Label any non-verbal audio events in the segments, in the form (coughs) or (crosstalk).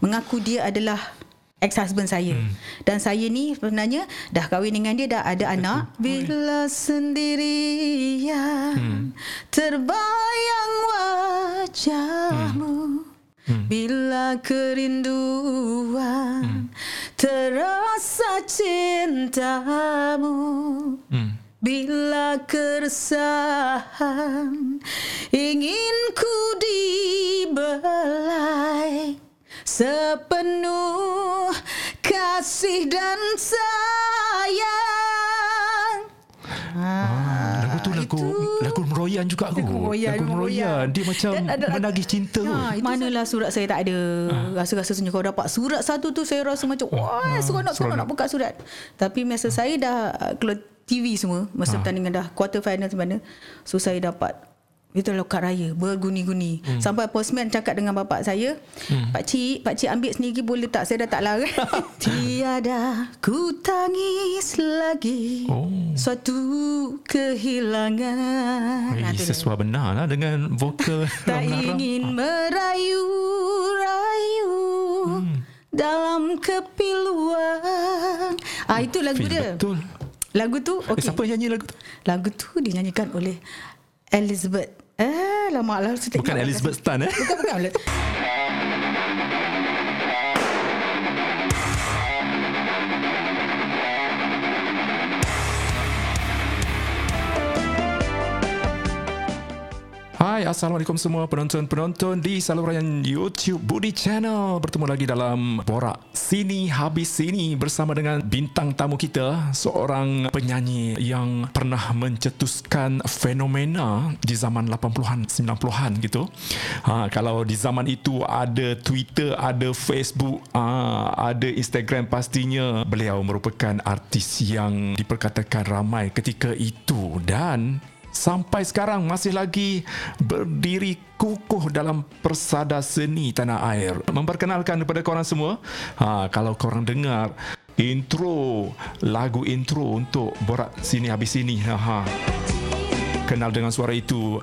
mengaku dia adalah ex-husband saya. Hmm. Dan saya ni sebenarnya dah kahwin dengan dia, dah ada Betul. anak. Bila sendirian hmm. terbayang wajahmu. Hmm. Hmm. Bila kerinduan hmm. terasa cintamu. Hmm. Bila keresahan ingin ku dibelai sepenuh kasih dan sayang. Ah, lagu tu lagu itu, lagu meroyan juga aku. Lagu meroyan, lagu meroyan. Dia macam ada, menagih cinta. Ha, manalah surat saya tak ada. Ha. Rasa-rasa senyum kau dapat surat satu tu saya rasa macam wah, ha. seronok seronok nak buka surat. Tapi masa ha. saya dah keluar TV semua masa ha. pertandingan dah quarter final sebenarnya so saya dapat itu lokat raya berguni-guni hmm. sampai postman cakap dengan bapak saya hmm. pak cik pak cik ambil sendiri boleh tak saya dah tak larang (laughs) tiada ku tangis lagi oh. suatu kehilangan Ay, sesuai benar lah dengan vokal (laughs) tak ingin merayu-rayu hmm. dalam kepiluan ah itu lagu Feel dia betul Lagu tu okay. Siapa nyanyi lagu tu? Lagu tu dinyanyikan oleh Elizabeth Eh lama lah. Bukan Elizabeth Stan eh? Bukan bukan Hai, Assalamualaikum semua penonton-penonton di saluran YouTube Budi Channel. Bertemu lagi dalam Borak Sini Habis Sini bersama dengan bintang tamu kita, seorang penyanyi yang pernah mencetuskan fenomena di zaman 80-an, 90-an gitu. Ha, kalau di zaman itu ada Twitter, ada Facebook, ha, ada Instagram pastinya beliau merupakan artis yang diperkatakan ramai ketika itu dan sampai sekarang masih lagi berdiri kukuh dalam persada seni tanah air. Memperkenalkan kepada korang semua, ha, kalau korang dengar intro, lagu intro untuk Borak Sini Habis Sini. Ha, ha kenal dengan suara itu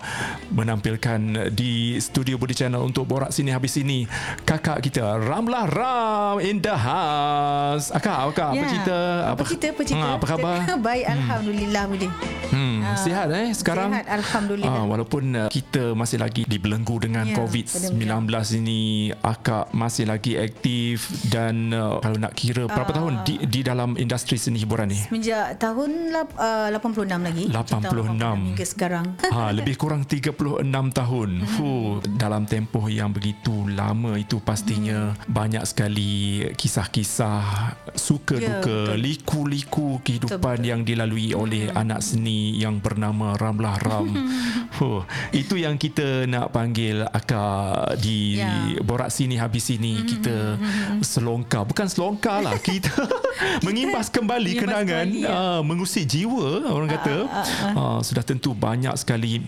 menampilkan di studio Budi Channel untuk borak sini habis sini. Kakak kita Ramlah Ram in the house akak akak ya. apa cerita apa cerita apa cerita? Ha, apa khabar? (laughs) Baik hmm. alhamdulillah Budi. Hmm uh, sihat eh sekarang? sihat alhamdulillah. Uh, walaupun uh, kita masih lagi dibelenggu dengan ya, COVID-19 ini akak masih lagi aktif dan uh, kalau nak kira berapa uh, tahun di di dalam industri seni hiburan ni? Semenjak tahun uh, 86 lagi. 86 sekarang. Ha, (laughs) lebih kurang 36 tahun. Hmm. Fuh, dalam tempoh yang begitu lama itu pastinya hmm. banyak sekali kisah-kisah suka ya, duka, betul. liku-liku kehidupan betul, yang dilalui hmm. oleh anak seni yang bernama Ramlah Ram. (laughs) Fuh, itu yang kita nak panggil akak di ya. borak sini habis sini hmm. kita hmm. selongkar. Bukan selongkar lah, (laughs) kita mengimbas kembali kenangan, kembali, ya. uh, mengusik jiwa orang kata. Uh, uh, uh. Uh, sudah tentu banyak sekali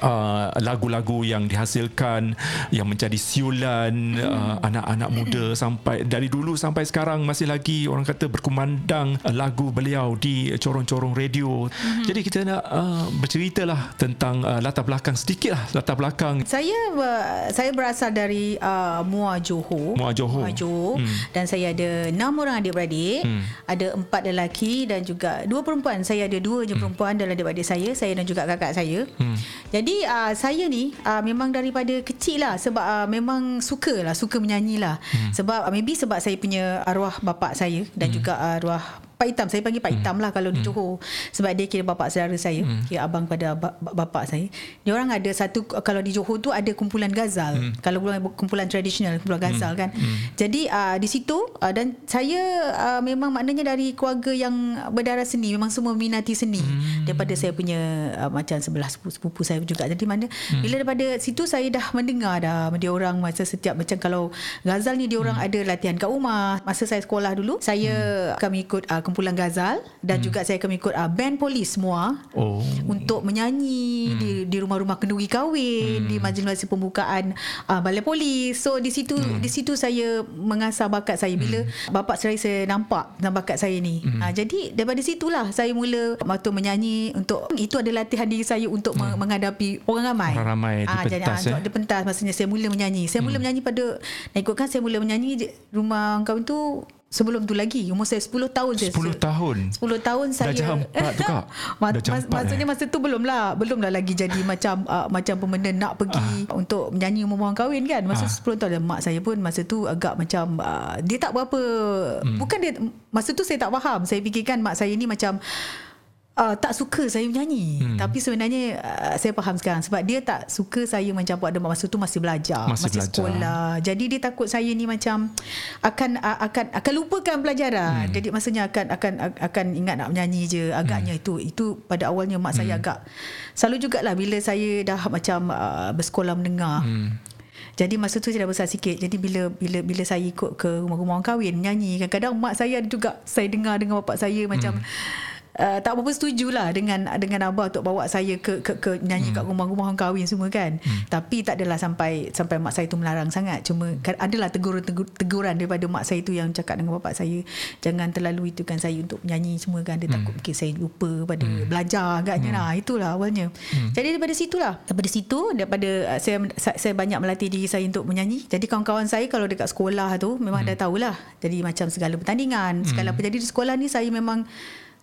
uh, lagu-lagu yang dihasilkan yang menjadi siulan uh, anak-anak muda sampai dari dulu sampai sekarang masih lagi orang kata berkumandang uh, lagu beliau di corong-corong radio. Mm-hmm. Jadi kita nak uh, berceritalah tentang uh, latar belakang sedikit lah latar belakang. Saya uh, saya berasal dari uh, Muar Johor. Muar Johor. Muar Johor mm. dan saya ada enam orang adik-beradik. Mm. Ada empat lelaki dan juga dua perempuan. Saya ada dua je mm. perempuan dalam adik-beradik saya. Saya dan juga kakak saya. Mm. Jadi uh, saya ni uh, memang daripada kecil lah sebab uh, memang suka lah suka menyanyi lah hmm. sebab uh, maybe sebab saya punya arwah bapa saya dan hmm. juga arwah Pak Hitam saya panggil Pak hmm. Hitam lah kalau di hmm. Johor sebab dia kira bapa saudara saya hmm. kira abang pada bapa saya dia orang ada satu kalau di Johor tu ada kumpulan gazal hmm. kalau kumpulan tradisional kumpulan gazal hmm. kan hmm. jadi uh, di situ uh, dan saya uh, memang maknanya dari keluarga yang berdarah seni memang semua minati seni hmm. Daripada saya punya uh, macam sebelah sepupu saya juga jadi mana hmm. bila daripada situ saya dah mendengar dah dia orang masa setiap macam kalau gazal ni dia orang hmm. ada latihan kat rumah masa saya sekolah dulu saya hmm. kami ikut uh, kumpulan Gazal dan hmm. juga saya akan ikut uh, band polis semua oh. untuk menyanyi hmm. di di rumah-rumah kenduri kahwin hmm. di majlis-majlis pembukaan uh, balai polis so di situ hmm. di situ saya mengasah bakat saya bila hmm. bapa saya saya nampak tentang bakat saya ni hmm. uh, jadi daripada situlah saya mula waktu menyanyi untuk itu adalah latihan diri saya untuk hmm. menghadapi orang ramai. Orang ramai di Ah, jadi, pentas, ah, eh? di pentas maksudnya saya mula menyanyi. Saya mula menyanyi pada nak ikutkan saya mula menyanyi di rumah kawan tu sebelum tu lagi. Umur saya 10 tahun saya. 10 tahun 10 tahun saya Darjah empat tu, Kak? (laughs) Ma- Darjah mas- empat, maksudnya eh? masa tu belum lah belum lah lagi jadi (laughs) macam uh, macam pemenda nak pergi untuk menyanyi umur orang kahwin kan masa Ah. 10 tahun mak saya pun masa tu agak macam uh, dia tak berapa Hmm. bukan dia masa tu saya tak faham saya fikirkan mak saya ni macam Uh, tak suka saya menyanyi hmm. Tapi sebenarnya uh, Saya faham sekarang Sebab dia tak suka Saya macam buat demo Masa tu masih belajar Masih Masih, belajar. sekolah Jadi dia takut saya ni macam Akan uh, akan akan lupakan pelajaran hmm. Jadi maksudnya akan akan akan ingat nak menyanyi je Agaknya hmm. itu Itu pada awalnya mak saya agak Selalu jugalah Bila saya dah macam uh, Bersekolah mendengar hmm. Jadi masa tu saya dah besar sikit. Jadi bila bila bila saya ikut ke rumah-rumah orang kahwin menyanyi, kadang-kadang mak saya ada juga saya dengar dengan bapak saya macam Uh, tak berapa setuju lah dengan dengan abah untuk bawa saya ke ke, ke nyanyi hmm. kat rumah-rumah orang kahwin semua kan. Hmm. Tapi tak adalah sampai sampai mak saya tu melarang sangat. Cuma kan adalah teguran teguran daripada mak saya tu yang cakap dengan bapak saya jangan terlalu itu kan saya untuk menyanyi semua kan dia hmm. takut mungkin saya lupa pada hmm. belajar agaknya hmm. lah. Itulah awalnya. Hmm. Jadi daripada situlah. Daripada situ daripada uh, saya saya banyak melatih diri saya untuk menyanyi. Jadi kawan-kawan saya kalau dekat sekolah tu memang hmm. dah tahulah. Jadi macam segala pertandingan, segala apa jadi di sekolah ni saya memang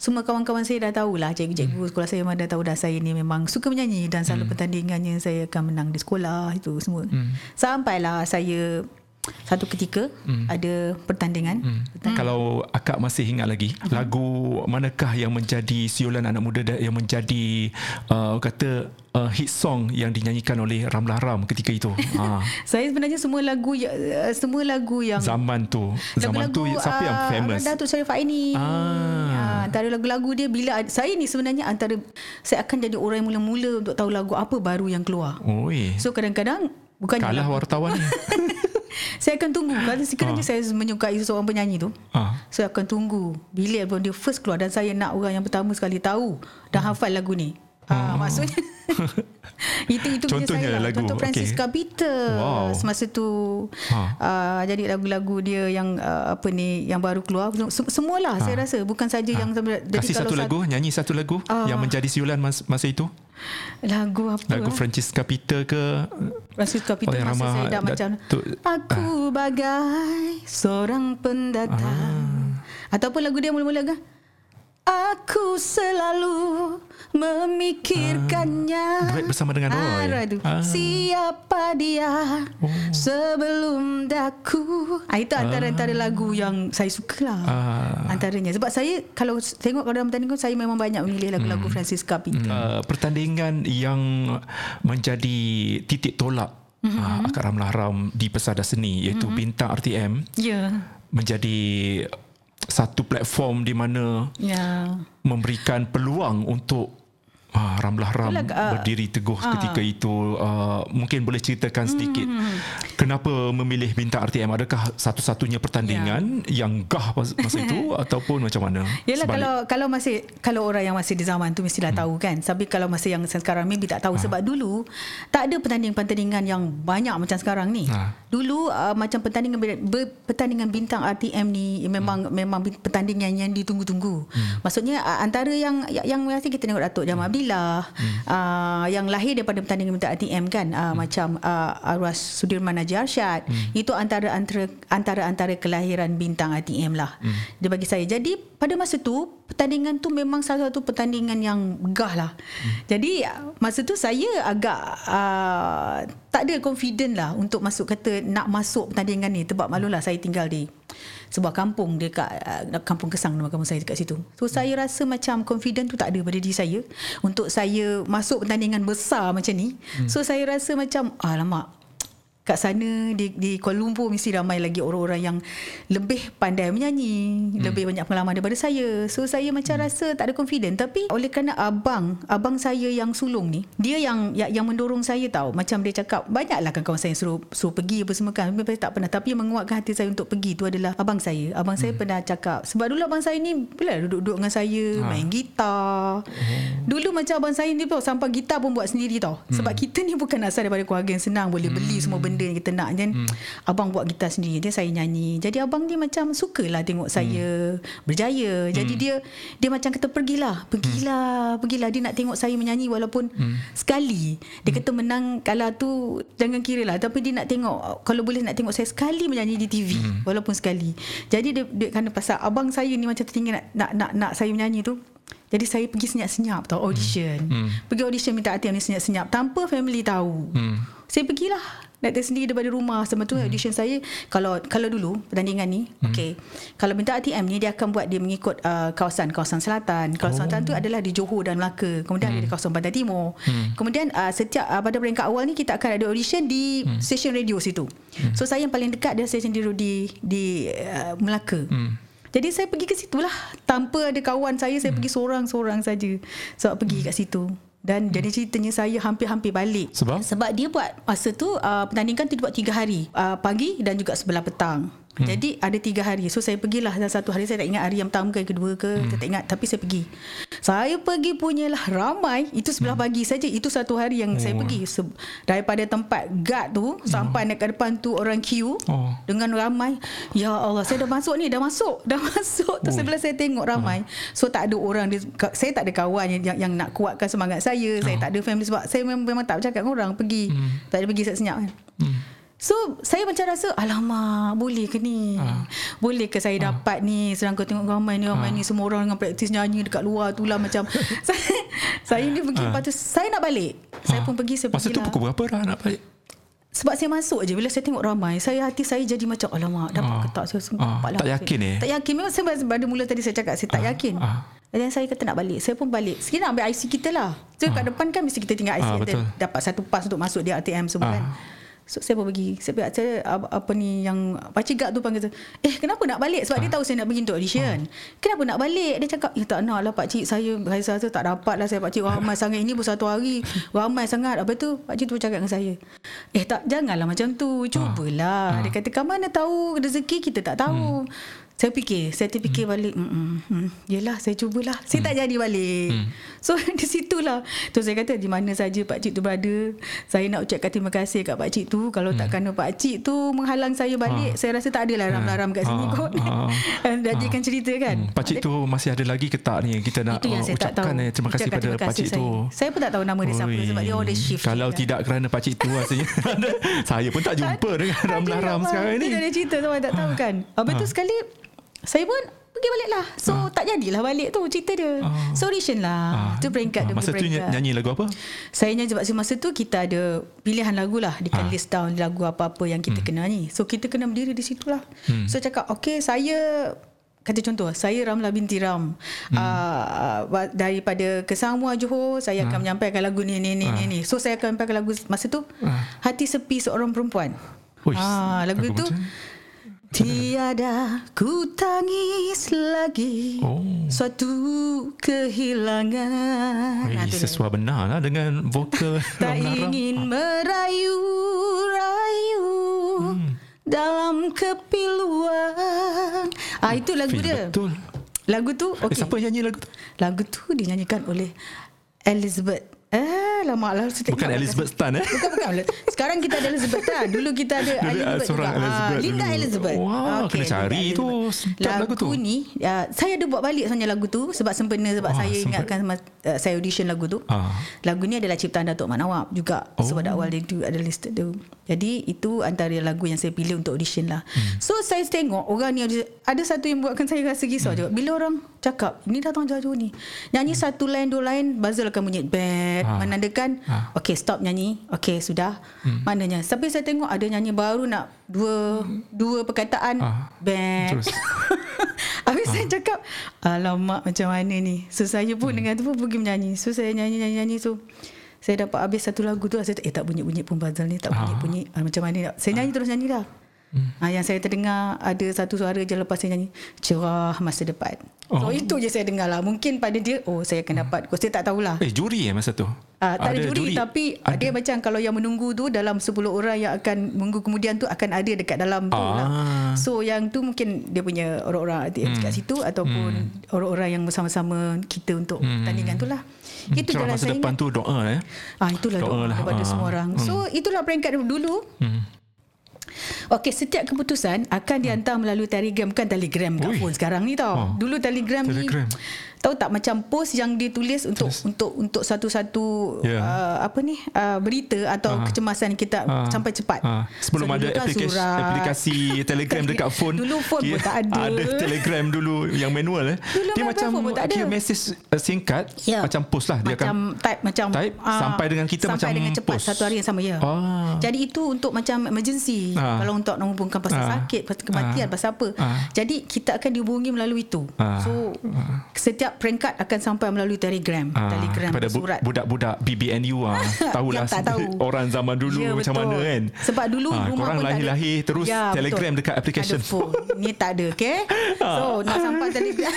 semua kawan-kawan saya dah tahulah cikgu-cikgu hmm. sekolah saya memang dah tahu dah saya ni memang suka menyanyi dan selalu hmm. pertandingannya saya akan menang di sekolah itu semua. Hmm. Sampailah saya satu ketika hmm. ada pertandingan. Hmm. Hmm. Kalau akak masih ingat lagi uh-huh. lagu manakah yang menjadi siulan anak muda da- yang menjadi uh, kata uh, hit song yang dinyanyikan oleh Ramlah Ram ketika itu. (laughs) ha. Saya sebenarnya semua lagu ya- uh, semua lagu yang Zaman tu. Zaman tu siapa yang ah, famous? Datuk Syarif Aini. Ah. Ah, antara lagu-lagu dia bila saya ni sebenarnya antara saya akan jadi orang yang mula-mula untuk tahu lagu apa baru yang keluar. Oi. So kadang-kadang bukan Kalah wartawan ni. (laughs) (laughs) saya akan tunggu kalau sekiranya Ah. saya menyukai seseorang penyanyi tu. Ah. Saya akan tunggu bila album dia first keluar dan saya nak orang yang pertama sekali tahu dan hafal lagu ni. Ah, maksudnya (laughs) itu itu Contohnya saya lah. lagu, Contoh Francis okey. Capita Wow. semasa tu Ha. uh, jadi lagu-lagu dia yang uh, apa ni yang baru keluar Sem- semualah saya rasa bukan saja yang jadi. Kasih satu kalau lagu, nyanyi satu lagu Ah. yang menjadi siulan mas- masa itu. lagu apa Lagu ah? Francis Capita ke Francis Capita oleh masa Rama saya dah Dat- macam tu- Aku bagai seorang pendatang Ataupun lagu dia mula-mula kan Aku selalu memikirkannya Duet bersama dengan Roy. Ah, tu. Ah. Siapa dia Oh. sebelum daku ah, Itu antara-antara lagu yang saya suka lah Ah. Antaranya Sebab saya kalau tengok kalau dalam pertandingan Saya memang banyak memilih lagu-lagu Hmm. Francis Capita uh, pertandingan yang menjadi titik tolak mm-hmm. uh, Akak Ramlah Ram di pesada seni iaitu mm-hmm. Bintang RTM Ya menjadi satu platform di mana Ya. memberikan peluang untuk Ah, Ramlah Ram Itulah, ah, berdiri teguh ah. ketika itu uh, mungkin boleh ceritakan sedikit Hmm. kenapa memilih bintang RTM adakah satu-satunya pertandingan yang gah masa itu (laughs) ataupun macam mana Yelah kalau kalau masih kalau orang yang masih di zaman tu mestilah hmm. tahu kan. Tapi kalau masa yang sekarang maybe tak tahu ha. sebab dulu tak ada pertandingan-pertandingan yang banyak macam sekarang ni. Ha. Dulu uh, macam pertandingan pertandingan bintang RTM ni memang hmm. memang pertandingan yang ditunggu-tunggu. Hmm. Maksudnya uh, antara yang yang biasa kita tengok Datuk Jamal Abdillah hmm. uh, yang lahir daripada pertandingan bintang RTM kan uh, hmm. macam uh, Arwah Sudirman Najib Arsyad hmm. itu antara antara antara antara kelahiran bintang RTM lah. Hmm. Dia bagi saya. Jadi pada masa tu pertandingan tu memang salah satu pertandingan yang megah lah. Hmm. Jadi masa tu saya agak uh, tak ada confident lah untuk masuk kata nak masuk pertandingan ni sebab malulah saya tinggal di sebuah kampung dekat uh, kampung Kesang nama kampung saya dekat situ. So saya rasa macam confident tu tak ada pada diri saya untuk saya masuk pertandingan besar macam ni. Hmm. So saya rasa macam alamak kat sana di, di Kuala Lumpur mesti ramai lagi orang-orang yang lebih pandai menyanyi, hmm. lebih banyak pengalaman daripada saya. So saya macam hmm. rasa tak ada confident tapi oleh kerana abang, abang saya yang sulung ni, dia yang yang, yang mendorong saya tahu. Macam dia cakap, banyaklah kan kawan saya yang suruh suruh pergi apa semua kan. Tapi tak pernah tapi yang menguatkan hati saya untuk pergi tu adalah abang saya. Abang hmm. saya pernah cakap sebab dulu abang saya ni bila duduk-duduk dengan saya, ha. main gitar. Oh. Dulu macam abang saya ni tau sampai gitar pun buat sendiri tau. Sebab kita ni bukan asal daripada keluarga yang senang boleh beli hmm. semua benda benda yang kita nak dan abang buat gitar sendiri dia saya nyanyi. Jadi abang ni macam sukalah tengok saya berjaya. Jadi dia dia macam kata pergilah pergilah pergilah. Dia nak tengok saya menyanyi walaupun sekali. Dia kata menang kalah tu jangan kira lah. Tapi dia nak tengok kalau boleh nak tengok saya sekali menyanyi di TV walaupun sekali. Jadi dia, dia kerana pasal abang saya ni macam tertinggal nak nak nak, nak saya menyanyi tu. Jadi saya pergi senyap-senyap tau audition. Hmm. Pergi audition minta hati ni senyap-senyap tanpa family tahu. Hmm. Saya pergilah datang sendiri daripada rumah sebab tu hmm. audition saya kalau kalau dulu pertandingan ni hmm. okey kalau minta ATM ni dia akan buat dia mengikut uh, kawasan kawasan selatan kawasan oh. selatan tu adalah di Johor dan Melaka kemudian hmm. ada di kawasan Pantai Timur hmm. kemudian uh, setiap uh, pada peringkat awal ni kita akan ada audition di hmm. stesen radio situ hmm. so saya yang paling dekat dia stesen radio di di uh, Melaka hmm. Jadi saya pergi ke situ lah Tanpa ada kawan saya Saya hmm. pergi seorang-seorang saja Sebab pergi kat situ Dan hmm. jadi ceritanya saya hampir-hampir balik Sebab? Sebab dia buat Masa tu uh, pertandingan tu dia buat tiga hari uh, Pagi dan juga sebelah petang Hmm. Jadi ada tiga hari So saya pergilah Dalam satu hari Saya tak ingat hari yang pertama ke kedua ke hmm. Saya tak ingat Tapi saya pergi Saya pergi punyalah ramai Itu sebelah hmm. pagi saja Itu satu hari yang oh. saya pergi Se- Daripada tempat guard tu oh. Sampai nak ke depan tu Orang queue oh. Dengan ramai Ya Allah Saya dah masuk ni Dah masuk Dah (laughs) masuk oh. sebelah saya tengok ramai oh. So tak ada orang Saya tak ada kawan yang, yang nak kuatkan semangat saya Saya oh. tak ada family Sebab saya memang, memang tak bercakap dengan orang Pergi hmm. Tak ada pergi senyap kan hmm. So saya macam rasa Alamak Boleh ke ni ha. Boleh ke saya ha. dapat ni Sedangkan tengok ramai ni Ramai ha. ni semua orang Dengan praktis nyanyi Dekat luar tu lah Macam (laughs) saya, saya ni pergi ha. Lepas tu saya nak balik ha. Saya pun pergi saya Masa tu pukul berapa dah nak balik sebab saya masuk je Bila saya tengok ramai Saya hati saya jadi macam Alamak dapat ha. ke tak Saya ha. Tak yakin eh Tak yakin Memang saya pada mula tadi saya cakap Saya tak ha. yakin ha. Dan saya kata nak balik Saya pun balik Sekiranya ambil IC kita lah So ha. kat depan kan Mesti kita tinggal IC kita Dapat satu pas untuk masuk di ATM semua ha. kan So, saya pun pergi. Saya saya, apa, apa ni yang pakcik gak tu panggil saya. Eh kenapa nak balik? Sebab ha. dia tahu saya nak pergi untuk audition. Ha. Kenapa nak balik? Dia cakap, ya tak nak lah pakcik. Saya rasa, rasa tak dapat lah saya pakcik. Ramai sangat ini pun satu hari. Ramai sangat. Apa tu? Pakcik tu cakap dengan saya. Eh tak, janganlah macam tu. Cubalah. Ha. Dia kata, kamu mana tahu rezeki kita tak tahu. Hmm. Saya fikir, saya terfikir hmm. balik. Hmm, yelah, saya cubalah. Saya hmm. tak jadi balik. Hmm. So, (laughs) di situlah. Tu saya kata, di mana saja Pak Cik tu berada, saya nak ucapkan terima kasih kat Pak Cik tu. Kalau hmm. tak kerana Pak Cik tu menghalang saya balik, ha. saya rasa tak ada laram-laram kat sini ha. kot. Ha. Jadikan ha. cerita kan. Hmm. Pak Cik tu masih ada lagi ke tak ni? Kita nak uh, ucapkan eh, terima kasih pada Pak Cik tu. Saya pun tak tahu nama dia siapa sebab dia order shift. Kalau tidak kerana Pak Cik tu rasanya, (laughs) saya pun tak jumpa dengan laram-laram sekarang ni. Dia ada cerita, saya tak tahu kan. Habis tu sekali, saya pun pergi balik lah So uh. tak jadilah balik tu cerita dia uh. So audition lah uh. Tu peringkat dia Masa tu nyanyi lagu apa? Saya nyanyi sebab masa tu kita ada pilihan lagu lah Dia uh. list down lagu apa-apa yang kita hmm. kena nyanyi So kita kena berdiri di situ lah hmm. So cakap okay saya Kata contoh, saya Ramla binti Ram. Hmm. Uh, daripada Kesamua Johor, saya akan menyampaikan lagu ni, ni, ni, uh. ni, ni. So, saya akan menyampaikan lagu masa tu, uh. Hati Sepi Seorang Perempuan. Ah, lagu, lagu tu, macam? Tiada ku tangis lagi oh. Suatu kehilangan Hey, Sesuai benar lah dengan vokal (laughs) Tak ingin merayu-rayu hmm. Dalam kepiluan ah, Itu lagu Feel dia Betul Lagu tu okay. eh, Siapa nyanyi lagu tu? Lagu tu dinyanyikan oleh Elizabeth Eh, lama lah. Bukan Elizabeth Tan eh? Bukan, bukan. Sekarang kita ada Elizabeth Tan. Dulu kita ada Dulu Elizabeth juga. Elizabeth ah, Linda Elizabeth. Wah, okay, kena cari tu. Lagu, lagu tu. ni, uh, saya ada buat balik sebenarnya lagu tu. Sebab sempena sebab Wah, saya sempat. ingatkan uh, saya audition lagu tu. Ah. Lagu ni adalah ciptaan Datuk Mak Nawab juga. Oh. Sebab awal dia tu ada listed tu. Jadi itu antara lagu yang saya pilih untuk audition lah. Hmm. So saya tengok orang ni ada satu yang buatkan saya rasa risau hmm. juga. Bila orang cakap, ini datang jauh-jauh ni. Nyanyi hmm. satu line, dua line, buzzer akan bunyi bad. Ha. Menandakan, ha. okay stop nyanyi. Okay sudah. Hmm. Maknanya. Tapi saya tengok ada nyanyi baru nak dua hmm. dua perkataan. Ha. Bad. Terus. (laughs) Habis ha. saya cakap, alamak macam mana ni. So saya pun hmm. dengan tu pun pergi menyanyi. So saya nyanyi-nyanyi-nyanyi tu. So, saya dapat habis satu lagu tu saya eh tak bunyi-bunyi pun bazal ni tak bunyi-bunyi ah. macam mana saya nyanyi ah. terus nyanyi lah hmm. ah, yang saya terdengar ada satu suara je lepas saya nyanyi cerah masa depan oh. so itu je saya dengar lah mungkin pada dia oh saya akan dapat hmm. saya tak tahulah eh juri eh masa tu Ah, tak ada, ada juri, juri tapi ada. dia macam kalau yang menunggu tu dalam 10 orang yang akan menunggu kemudian tu akan ada dekat dalam tu ah. lah. So yang tu mungkin dia punya orang-orang hmm. kat situ ataupun hmm. orang-orang yang bersama-sama kita untuk hmm. tandingan tu lah. Hmm. Itu jalan masa saya depan ingat. tu doa eh. Ah itulah doa, doa lah. kepada ah. semua orang. Hmm. So itulah peringkat dulu. Hmm. Okey, setiap keputusan akan dihantar melalui Telegram bukan Telegram kat Ui. phone sekarang ni tau. Oh. Dulu Telegram, Telegram. ni tahu tak macam post yang ditulis untuk Tulis. untuk untuk satu-satu Ya. uh, apa ni uh, berita atau Ah. kecemasan kita Ah. sampai cepat. Ah, sebelum So, ada aplikasi, surat. aplikasi (laughs) Telegram dekat phone. Dulu phone pun kira- tak ada. Ada Telegram dulu yang manual eh. Dulu dia macam kira message uh, singkat Ya. macam post lah dia macam akan type macam type, ah, sampai dengan kita sampai macam dengan cepat post. satu hari yang sama ya. Ah. Jadi itu untuk macam emergency. Ah. Kalau untuk nak menghubungkan pasal Ah. sakit, pasal kematian, Ah. pasal apa. Ah. Jadi kita akan dihubungi melalui itu. Ah. So setiap peringkat akan sampai melalui Telegram, Ah, Telegram kepada bu- surat. budak-budak BBNU ah (laughs) tahulah tak tahu. orang zaman dulu Ya, macam betul. mana kan Sebab dulu Ah, rumah korang pun tak ada. lahir-lahir terus Ya, telegram betul. dekat application Ada phone. Ni tak ada, okay? (laughs) So, nak sampai telegram. (laughs)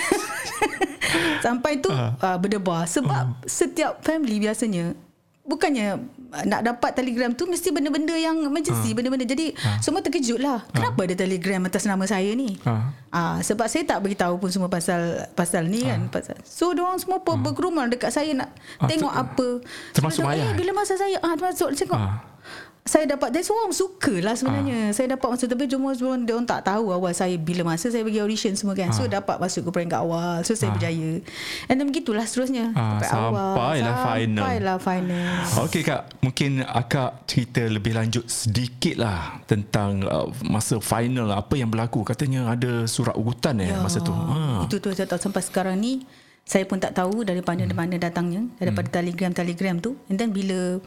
sampai tu Ah. uh, berdebar. Sebab setiap family biasanya bukannya uh, nak dapat telegram tu mesti benda-benda yang emergency, Ah. benda-benda. Jadi semua terkejut lah. Kenapa ada telegram atas nama saya ni? Ah. Ah, sebab saya tak beritahu pun semua pasal pasal ni kan pasal. So diorang semua pun berkerumun dekat saya nak Ah, tengok tu- apa. termasuk ayah, Eh, eh? bila masa saya ah termasuk tengok. Ah. Saya dapat That's orang suka lah sebenarnya Ah. Saya dapat masuk Tapi cuma sebelum Dia orang tak tahu awal saya Bila masa saya pergi audition semua kan So dapat masuk ke peringkat awal So saya Ah. berjaya And then begitulah seterusnya Ah, Peringkat awal, sampailah final. Sampailah final Okey kak, mungkin akak cerita lebih lanjut sedikit lah tentang uh, masa final apa yang berlaku. Katanya ada surat ugutan eh masa tu. Ha. Itu tu saya tahu sampai sekarang ni saya pun tak tahu daripada hmm. mana datangnya daripada hmm. telegram-telegram tu and then bila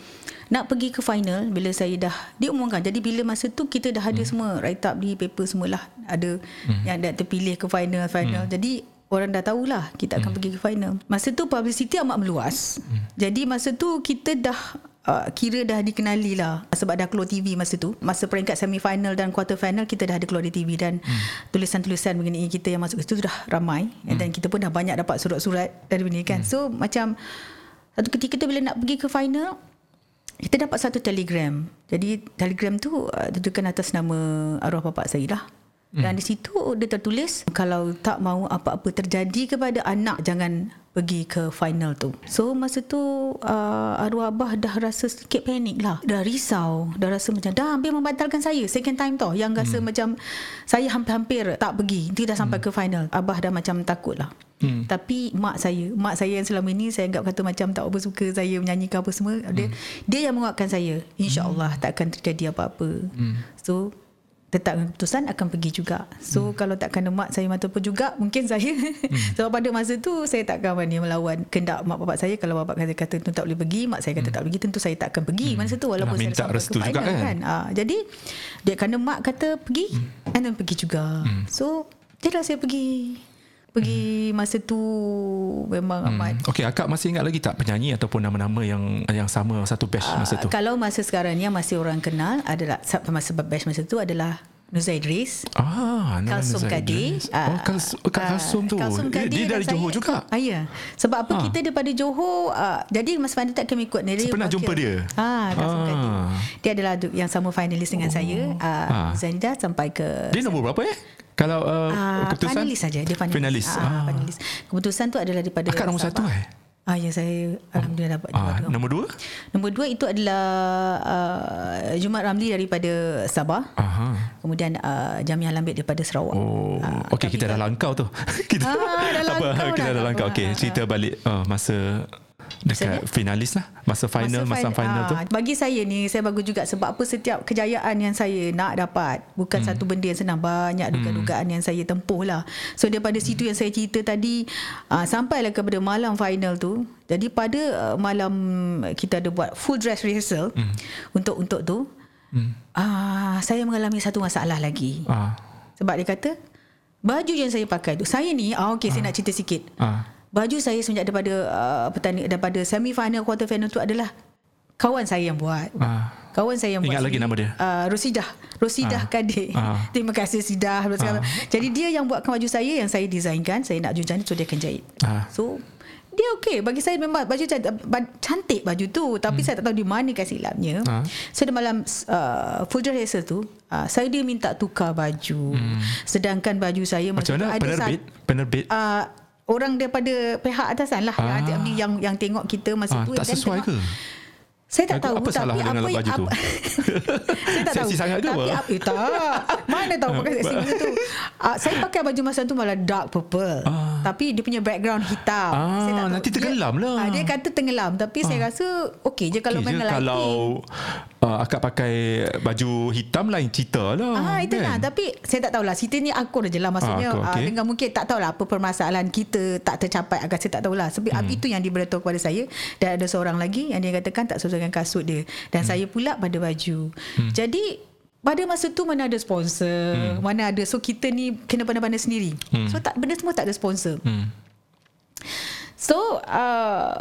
nak pergi ke final bila saya dah diumumkan jadi bila masa tu kita dah ada hmm. semua write up di paper semualah ada hmm. yang dah terpilih ke final final hmm. jadi orang dah tahulah kita akan hmm. pergi ke final masa tu publicity amat meluas hmm. jadi masa tu kita dah Uh, kira dah dikenali lah sebab dah keluar TV masa tu masa peringkat semi-final dan quarter final kita dah ada keluar di TV dan hmm. tulisan-tulisan mengenai kita yang masuk ke situ dah ramai hmm. dan kita pun dah banyak dapat surat-surat dari benda ni kan hmm. so macam satu ketika tu bila nak pergi ke final kita dapat satu telegram. Jadi telegram tu uh, ditujukan atas nama arwah bapak saya lah dan di situ dia tertulis kalau tak mahu apa-apa terjadi kepada anak jangan pergi ke final tu. So masa tu uh, arwah abah dah rasa sikit panik lah. Dah risau, dah rasa macam dah hampir membatalkan saya second time tau yang rasa hmm. macam saya hampir-hampir tak pergi. Dia dah sampai hmm. ke final. Abah dah macam takut lah. Hmm. Tapi mak saya, mak saya yang selama ni saya anggap kata macam tak apa suka saya menyanyikan apa semua. Dia hmm. dia yang menguatkan saya. InsyaAllah hmm. tak akan terjadi apa-apa. Hmm. So tetap keputusan akan pergi juga. So hmm. kalau takkan mak saya ataupun juga mungkin saya hmm. (laughs) sebab pada masa tu saya takkan berani melawan kendak mak bapak saya kalau bapak kata kata tu tak boleh pergi, mak saya kata hmm. tak boleh pergi tentu saya tak akan pergi hmm. masa tu walaupun Nak saya minta restu juga final kan? Ha, jadi dia kerana mak kata pergi hmm. and then pergi juga. Hmm. So jadilah saya pergi pergi masa tu memang hmm. amat Okey, akak masih ingat lagi tak penyanyi ataupun nama-nama yang yang sama satu batch masa tu? Uh, kalau masa sekarang ni yang masih orang kenal adalah masa batch masa tu adalah Nuza Idris Ah, Kalsum Nuzai. Idris. Oh, Kals, oh, Ah, Kalsum tu. Kalsum Dia, Kadir dia dari Johor saya- juga. Ah, ya. Sebab apa Ah. kita daripada Johor, uh, jadi Mas Fandi tak kami ikut. Saya pernah jumpa dia. Ah, Kalsum Ah. Kadir. Dia adalah yang sama finalis dengan saya. Uh, Ah. Zainida sampai ke Dia nombor berapa eh? Kalau uh, Ah, keputusan? Finalis saja dia finalis. Finalis. Ah, Ah. finalis. Keputusan tu adalah daripada Akak nombor satu eh? Ah ya saya alhamdulillah dapat Ah, nombor dua. nombor dua? Nombor dua itu adalah uh, Jumat Ramli daripada Sabah. Aha. Kemudian uh, Jamiah Lambik daripada Sarawak. Oh, Ah, okey kita dah langkau tu. (laughs) kita Ah, dah tak apa, langkau kita dah, dah langkau. Okey, Ah, cerita balik uh, masa dekat finalis lah. Masa final, masa, fin- final tu. ah, Bagi saya ni Saya bagus juga Sebab apa setiap kejayaan Yang saya nak dapat Bukan hmm. satu benda yang senang Banyak dugaan-dugaan Yang saya tempuh lah So daripada situ yang saya cerita tadi uh, Sampailah kepada malam final tu Jadi pada uh, malam Kita ada buat Full dress rehearsal hmm. Untuk untuk tu hmm. uh, Saya mengalami satu masalah lagi Ah. Sebab dia kata Baju yang saya pakai tu Saya ni ah, Okay saya nak cerita sikit Ah. Baju saya semenjak daripada uh, pertanding daripada semi final quarter final tu adalah kawan saya yang buat. Ah. Kawan saya yang Ingat buat. lagi nama dia? Uh, Rosidah. Rosidah Ah. Kadir. Ah. (laughs) Terima kasih Sidah. Ah. Jadi dia yang buatkan baju saya yang saya designkan. Saya nak jujan so dia akan jahit. Ah. So dia okey bagi saya memang baju cantik, cantik baju tu tapi hmm. saya tak tahu di mana kat silapnya. Ah. So di malam uh, full dress rehearsal tu uh, saya dia minta tukar baju. Hmm. Sedangkan baju saya Macam mana ada penerbit? Penerbit? uh, orang daripada pihak atasan lah Ah. yang yang tengok kita masa Ah, tu tak sesuai tengok, ke? Saya tak tahu apa salah tapi dengan apa baju tu? (laughs) Saya tak Seksi tahu. sangat ke tapi apa? apa? Eh, tak. Mana tahu pakai seksi (laughs) masa tu. Uh, saya pakai baju masa tu malah dark purple. Ah. Tapi dia punya background hitam. Ah, saya tak tahu. nanti tenggelam dia, lah. ah, dia kata tenggelam tapi saya rasa okey je kalau Okey je memang lighting. kalau uh, akak pakai baju hitam lain cerita lah. Ah itulah kan? tapi saya tak tahulah cerita ni akur je lah maksudnya Ah, akur, ah, okey. dengan mungkin tak tahulah apa permasalahan kita tak tercapai agak saya tak tahulah sebab hmm. itu yang diberitahu kepada saya dan ada seorang lagi yang dia katakan tak sesuai dengan kasut dia dan Hmm. saya pula pada baju. Jadi pada masa tu mana ada sponsor, Hmm. mana ada so kita ni kena pandai-pandai sendiri. So tak benda semua tak ada sponsor. Hmm. So uh,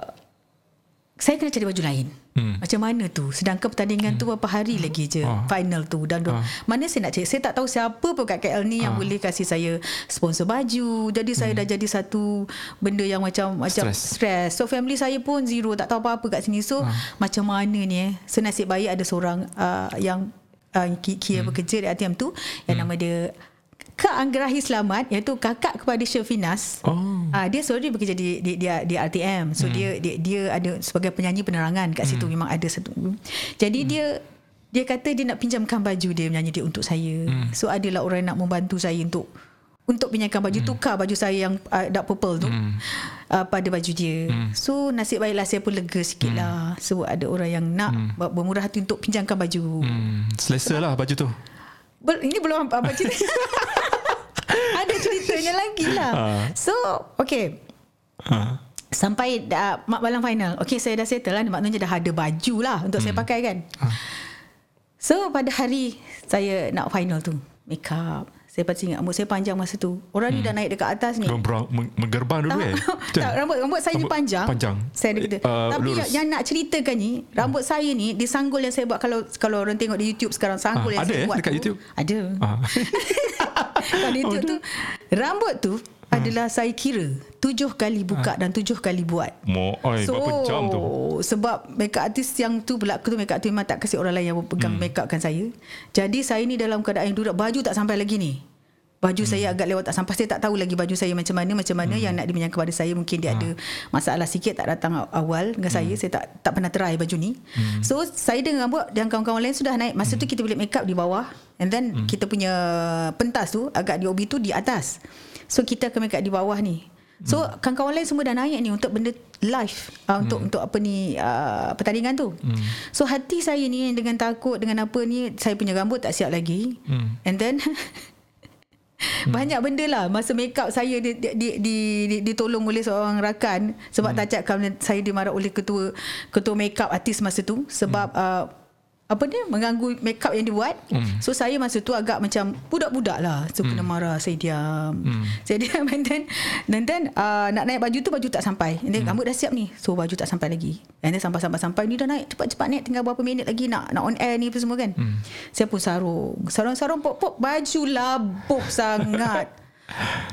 saya kena cari baju lain. Hmm. Macam mana tu? Sedangkan pertandingan hmm. tu berapa hari lagi je Ah. final tu dan ah. mana saya nak cari? Saya tak tahu siapa pun kat KL ni yang Ah. boleh kasih saya sponsor baju. Jadi saya dah jadi satu benda yang macam macam Stress. stress. So family saya pun zero, tak tahu apa-apa kat sini. So macam mana ni eh? So nasib baik ada seorang uh, yang uh, kira hmm. bekerja di ATM tu yang nama dia Kak Anggerahi Selamat iaitu kakak kepada Syafinas. Oh. Ah dia sorry bekerja di di di, di RTM. So hmm. dia, dia dia ada sebagai penyanyi penerangan kat situ memang ada satu. Jadi hmm. dia dia kata dia nak pinjamkan baju dia menyanyi dia untuk saya. Hmm. So adalah orang yang nak membantu saya untuk untuk pinjamkan baju hmm. tukar baju saya yang uh, dark purple tu hmm. uh, pada baju dia. Hmm. So nasib baiklah saya pun lega sikit hmm. lah. So ada orang yang nak hmm. bermurah hati untuk pinjamkan baju. Hmm, selesa lah baju tu. Bel- ini belum apa (laughs) cerita. Ada ceritanya lagi lah. Ah. So, okay. Ha. Sampai dah, mak balang final. Okay, saya dah settle lah. Maknanya dah ada baju lah untuk saya pakai kan. So, pada hari saya nak final tu. Make up. Saya pasti ingat rambut saya panjang masa tu. Orang ni dah naik dekat atas ni. Berang, meng- menggerbang dulu eh. (laughs) Tak, rambut rambut saya ni Rambut panjang. panjang. Saya ada kata. Uh, Tapi lurus. yang, yang nak ceritakan ni, rambut saya ni disanggul yang saya buat kalau kalau orang tengok di YouTube sekarang sanggul Ah, yang ada saya eh buat dekat tu. YouTube? Ada. Ah. (laughs) Kalau di YouTube tu rambut tu adalah saya kira tujuh kali buka dan tujuh kali buat. Mo, oi, berapa jam tu? sebab makeup artist yang tu pula tu makeup tu memang tak kasi orang lain yang pegang hmm. make upkan saya. Jadi saya ni dalam keadaan duduk baju tak sampai lagi ni. Baju hmm. saya agak lewat tak sampai saya tak tahu lagi baju saya macam mana macam mana hmm. yang nak diminyak kepada saya mungkin dia ha. ada masalah sikit tak datang awal dengan hmm. saya saya tak tak pernah try baju ni. Hmm. So saya dengan buat dan kawan-kawan lain sudah naik masa hmm. tu kita boleh make up di bawah and then hmm. kita punya pentas tu agak di OB tu di atas. So kita akan make up di bawah ni. So hmm. kawan-kawan lain semua dah naik ni untuk benda live uh, untuk hmm. untuk apa ni uh, pertandingan tu. Hmm. So hati saya ni dengan takut dengan apa ni saya punya rambut tak siap lagi. Hmm. And then (laughs) Hmm. Banyak benda lah Masa make up saya di, di, di, di, di, Ditolong oleh seorang rakan Sebab hmm. tak cakap Saya dimarah oleh ketua Ketua make up artis masa tu Sebab hmm. uh, apa dia mengganggu make up yang dibuat. Hmm. So saya masa tu agak macam budak-budak lah. So hmm. kena marah saya diam. Hmm. Saya (laughs) diam and then and then uh, nak naik baju tu baju tak sampai. And then hmm. rambut dah siap ni. So baju tak sampai lagi. And then sampai-sampai-sampai ni dah naik cepat-cepat naik tinggal berapa minit lagi nak nak on air ni apa semua kan. Hmm. Saya pun sarung. Sarung-sarung pop-pop baju labuh sangat. (laughs)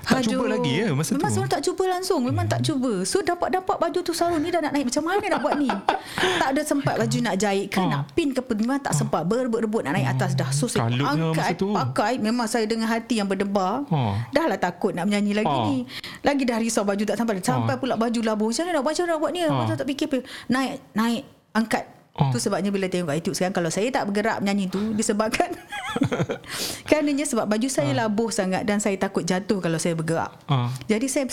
Tak cuba lagi ya masa Memang tu? seorang tak cuba langsung. Memang tak cuba. So dapat-dapat baju tu sarung ni Dah nak naik. Macam mana nak buat ni? Tak ada sempat baju nak jahit ke Ah. Nak pin ke Memang tak sempat. Berebut-rebut nak naik atas dah. So saya Kalutnya angkat. Pakai. Memang saya dengan hati yang berdebar. Ah. Dah lah takut nak menyanyi lagi Ah. ni. Lagi dah risau baju tak sampai. Sampai pula baju labuh Macam mana nak buat? Macam mana nak buat ni? Ah. Macam tak fikir apa. Naik Naik Angkat Ah. Tu sebabnya bila tengok kat YouTube sekarang Kalau saya tak bergerak menyanyi tu Disebabkan (laughs) Karenanya sebab baju saya labuh sangat Dan saya takut jatuh kalau saya bergerak Ah. Jadi saya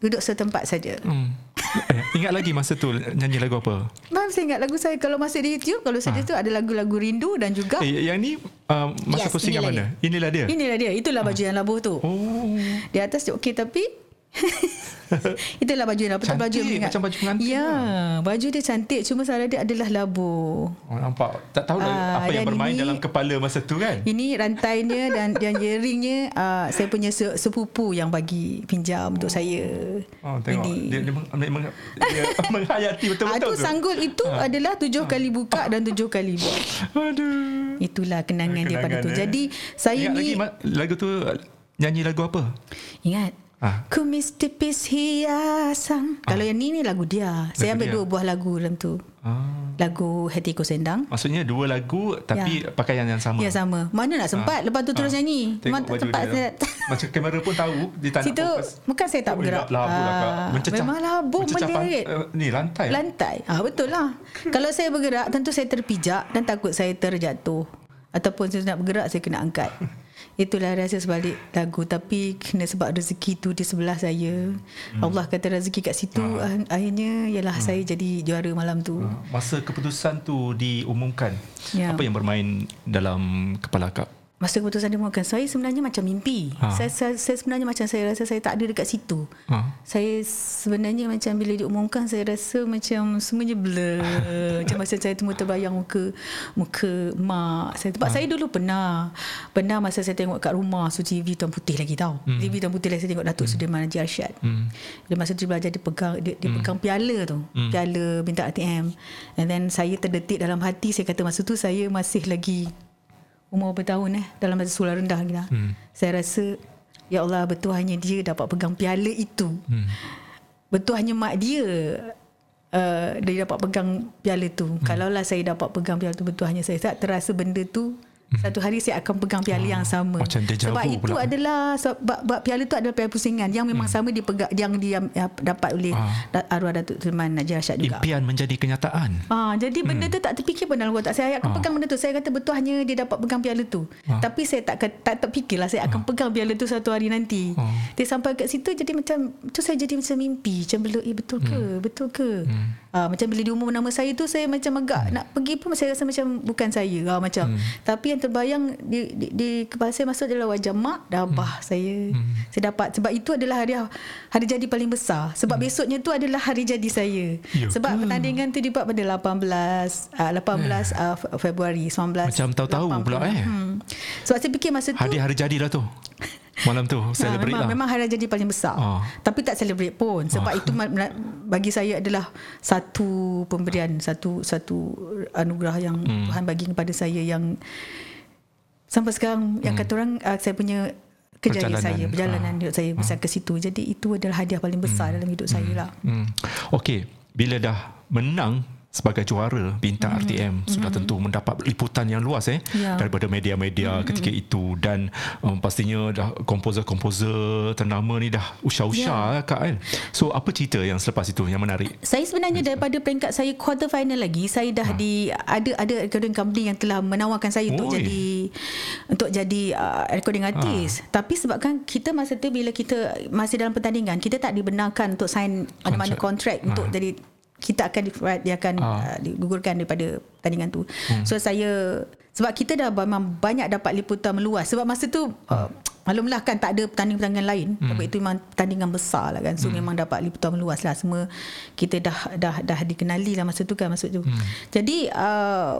duduk setempat saja Hmm. Eh, ingat lagi masa tu nyanyi lagu apa? Mam saya ingat lagu saya Kalau masih di YouTube Kalau saya tu ada lagu-lagu rindu Dan juga Eh, yang ni uh, masa Yes, postingan inilah mana? Inilah dia. Inilah dia Itulah baju yang labuh tu Oh. Di atas okey tapi (laughs) Itulah baju yang baju Cantik, yang mengingat. macam baju pengantin Ya, lah. baju dia cantik cuma salah dia adalah labu. Oh, nampak. Tak tahu Ah, apa yang bermain ini- dalam kepala masa tu kan? Ini rantainya dan (laughs) dan earringnya uh, saya punya se- sepupu yang bagi pinjam untuk saya. Oh, tengok. Ini. Dia, dia, meng, meng, dia (laughs) menghayati betul-betul tu tu. sanggul itu adalah tujuh kali buka dan tujuh kali buat. Aduh. Itulah kenangan, dia pada tu. eh. Jadi saya Ingat ni lagi lagu tu nyanyi lagu apa? ingat Ah. Kumis tipis hiasan. Kalau yang ni ni lagu dia. Saya ambil dia. dua buah lagu dalam tu. Ah. Lagu Hatiku Sendang. Maksudnya dua lagu tapi pakaian yang sama. Ya sama. Mana nak sempat lepas tu terus nyanyi. Ah. Tengok Memang tak baju sempat dia. saya. (laughs) Macam kamera pun tahu dia tak Situ nak fokus. bukan saya tak Oh, bergerak. Labu lah kak. Ah, Mencecah. Memang labu menderit. eh, Ni lantai. Lantai. Ah betul lah. Kalau saya bergerak tentu saya terpijak dan takut saya terjatuh. Ataupun saya nak bergerak saya kena angkat. (laughs) Itulah rahsia sebalik lagu tapi kena sebab rezeki tu di sebelah saya. Allah kata rezeki kat situ ah. akhirnya ialah saya jadi juara malam tu. Masa keputusan tu diumumkan, Ya. apa yang bermain dalam kepala kak? Masa keputusan diumumkan saya sebenarnya macam mimpi. Ha. Saya, saya saya sebenarnya macam saya rasa saya tak ada dekat situ. Ha. Saya sebenarnya macam bila diumumkan saya rasa macam semuanya blur. (laughs) macam masa saya temu terbayang muka muka mak saya. Sebab saya dulu pernah pernah masa saya tengok kat rumah so TV tuan putih lagi tau. Hmm. TV tuan putih lagi saya tengok Datuk Sudirman Haji Arsyad. Hmm. Dia masa tu dia belajar dia pegang dia, dia pegang piala tu. Piala bintang ATM. And then saya terdetik dalam hati saya kata masa tu saya masih lagi umur bertahun eh dalam masa sekolah rendah lagi lah. Hmm. Saya rasa ya Allah betul hanya dia dapat pegang piala itu. Hmm. Betul hanya mak dia uh, dia dapat pegang piala tu. Hmm. Kalaulah saya dapat pegang piala tu betul hanya saya. Saya tak terasa benda tu satu hari saya akan pegang piala yang sama. macam Sebab itu pula. adalah sebab bab piala tu adalah piala pusingan yang memang sama dipegang yang dia ya, dapat oleh Ah. arwah Datuk Sulaiman Najib Rashad juga. Impian menjadi kenyataan. Ah, jadi benda tu tak terfikir pun dalam otak saya. Saya akan pegang benda tu. Saya kata betul hanya dia dapat pegang piala tu. Tapi saya tak tak terfikirlah saya akan pegang piala tu satu hari nanti. Ah. Dia sampai kat situ jadi macam tu saya jadi macam mimpi. Macam belum eh betul ke? Betul ke? Ah, macam bila diumum nama saya tu saya macam agak nak pergi pun saya rasa macam bukan saya. Ah, macam. Tapi yang terbayang di, di, di kepala saya masuk adalah wajah mak dan abah saya. Saya dapat sebab itu adalah hari hari jadi paling besar. Sebab besoknya tu adalah hari jadi saya. Ya Sebab ke? pertandingan tu dibuat pada 18 uh, 18 uh, Februari 19 Macam tahu-tahu 80. pula, eh. Hmm. Sebab saya fikir masa tu hari jadi lah tu. Malam tu Ha, (laughs) celebrate memang, lah. memang hari jadi paling besar. Ah. Tapi tak celebrate pun sebab itu ma- ma- bagi saya adalah satu pemberian, satu satu anugerah yang Hmm. Tuhan bagi kepada saya yang sampai sekarang yang kata orang uh, saya punya kejayaan Hmm. Perjalanan. saya, perjalanan Ah. hidup saya besar ke situ. Jadi itu adalah hadiah paling besar dalam hidup saya lah. Hmm. Okey, bila dah menang sebagai juara bintang RTM sudah tentu mendapat liputan yang luas eh. Ya. daripada media-media ketika itu dan um, pastinya dah komposer-komposer ternama ni dah usha-usha Ya. kak kan. So apa cerita yang selepas itu yang menarik? Saya sebenarnya daripada peringkat saya quarter final lagi saya dah di ada ada recording company yang telah menawarkan saya untuk Oi. jadi untuk jadi uh, recording artist. Tapi sebabkan kita masa tu bila kita masih dalam pertandingan kita tak dibenarkan untuk sign mana-mana kontrak untuk jadi kita akan di- dia akan Ah. uh, digugurkan daripada pertandingan tu. So saya sebab kita dah memang banyak dapat liputan meluas sebab masa tu uh, maklumlah kan tak ada pertandingan-pertandingan lain hmm. tapi itu memang pertandingan besar lah kan so hmm. memang dapat liputan meluas lah semua kita dah dah dah dikenali lah masa tu kan maksud tu hmm. jadi uh,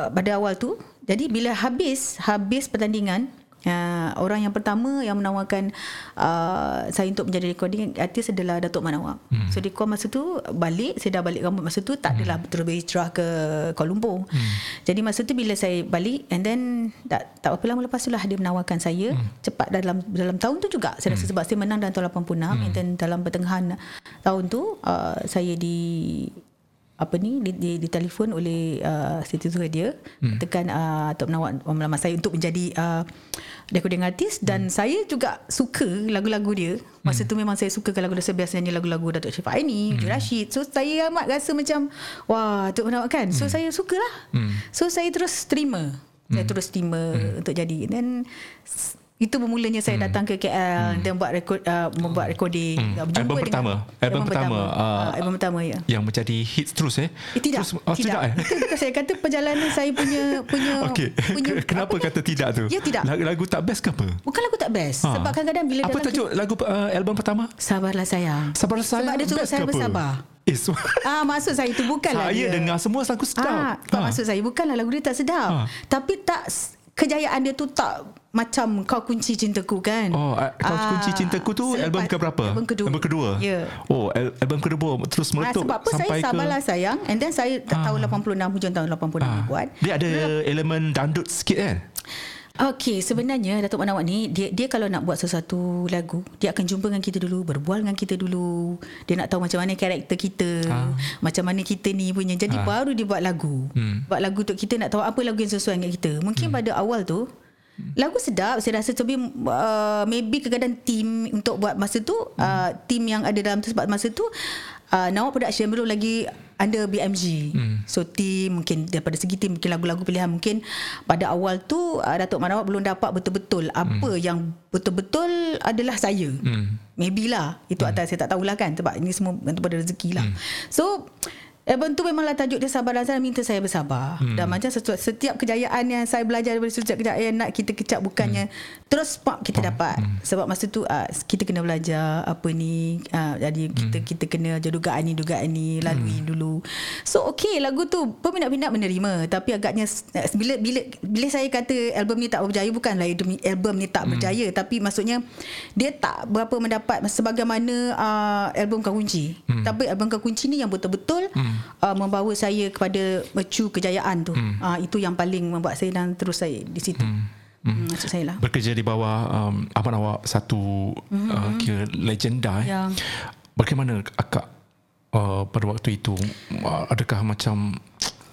uh, pada awal tu jadi bila habis habis pertandingan Uh, orang yang pertama yang menawarkan uh, saya untuk menjadi recording artist adalah Datuk Manawab. Hmm. So dia call masa tu balik, saya dah balik rambut masa tu tak adalah betul berhijrah ke Kuala Lumpur. Hmm. Jadi masa tu bila saya balik and then tak, tak berapa lama lepas tu lah dia menawarkan saya hmm. cepat dalam dalam tahun tu juga saya rasa sebab saya menang dalam tahun 86 hmm. and then dalam pertengahan tahun tu uh, saya di apa ni di, di, di telefon oleh uh, Siti Zuradia hmm. tekan uh, Tok Menawar melamar saya untuk menjadi uh, recording artist. Dan saya juga suka lagu-lagu dia. Masa tu memang saya suka lagu dia biasa nyanyi lagu-lagu Datuk Syif Aini hmm. Rashid. So saya amat rasa macam wah Tok Menawar kan? So saya sukalah. Hmm. so saya terus terima. Saya terus terima untuk jadi. Dan itu bermulanya saya datang ke KL dan buat rekod uh, membuat recording Hmm. berjumpa Album pertama? Album pertama, Ah, uh, album pertama ya Yang menjadi hits terus eh? Eh, tidak, Terus, oh, tidak. eh? Itu bukan saya kata perjalanan saya punya punya (laughs) Okey. punya (laughs) Kenapa apa ni? kata tidak tu? Ya tidak. Lagu, lagu tak best ke apa? Bukan lagu tak best. Ha. Sebab kadang-kadang bila Apa tajuk lagu uh, album pertama? Sabarlah sayang. Sabar saya Sebab dia suruh saya ke bersabar. Eh, so, (laughs) Ah maksud saya itu bukanlah saya dia. dengar semua lagu sedap. Ah, tak maksud saya bukanlah lagu dia tak sedap. Ha. Tapi tak kejayaan dia tu tak macam kau kunci cintaku kan. Oh, uh, kau Ah, kunci cintaku tu album ke berapa? Album kedua. Album kedua. Ya. Oh, al- album kedua terus Ah, meletup sebab apa saya sampai sabarlah ke sayang and then saya tak tahu 86 hujung tahun 86 Ah. dia buat. Dia ada elemen dandut sikit kan? Okey, sebenarnya Datuk Manawat ni dia dia kalau nak buat sesuatu lagu, dia akan jumpa dengan kita dulu, berbual dengan kita dulu. Dia nak tahu macam mana karakter kita, Ah. macam mana kita ni punya. Jadi baru dia buat lagu. Hmm. Buat lagu untuk kita nak tahu apa lagu yang sesuai dengan kita. Mungkin pada awal tu Lagu sedap Saya rasa tapi uh, Maybe kadang-kadang Team Untuk buat masa tu uh, Team yang ada dalam tu Sebab masa tu uh, Nawak Production Belum lagi Under BMG So team Mungkin daripada segi team Mungkin lagu-lagu pilihan Mungkin. Pada awal tu uh, Datuk Manawak belum dapat Betul-betul Apa yang Betul-betul Adalah saya. Hmm. Maybe lah Itu atas saya tak tahulah kan Sebab ini semua Bergantung pada rezeki lah. So Album tu memanglah tajuk dia sabar dan saya minta saya bersabar. Hmm. Dan macam setiap, setiap kejayaan yang saya belajar daripada setiap kejayaan nak kita kecap bukannya hmm. terus pop kita dapat. Hmm. Sebab masa tu uh, kita kena belajar apa ni uh, jadi kita hmm. kita kena je dugaan ni dugaan ni lalui hmm. dulu. So okay lagu tu peminat-peminat menerima tapi agaknya uh, bila bila bila saya kata album ni tak berjaya bukanlah album, album ni tak hmm. berjaya tapi maksudnya dia tak berapa mendapat sebagaimana uh, album Kau Kunci. Hmm. Tapi album Kau Kunci ni yang betul-betul hmm uh, membawa saya kepada mercu kejayaan tu. Hmm. Uh, itu yang paling membuat saya dan terus saya di situ. Hmm. Hmm. Maksud saya lah. Bekerja di bawah um, Abang Awak satu mm-hmm. uh, kira legenda eh. Ya. Bagaimana akak uh, pada waktu itu uh, adakah macam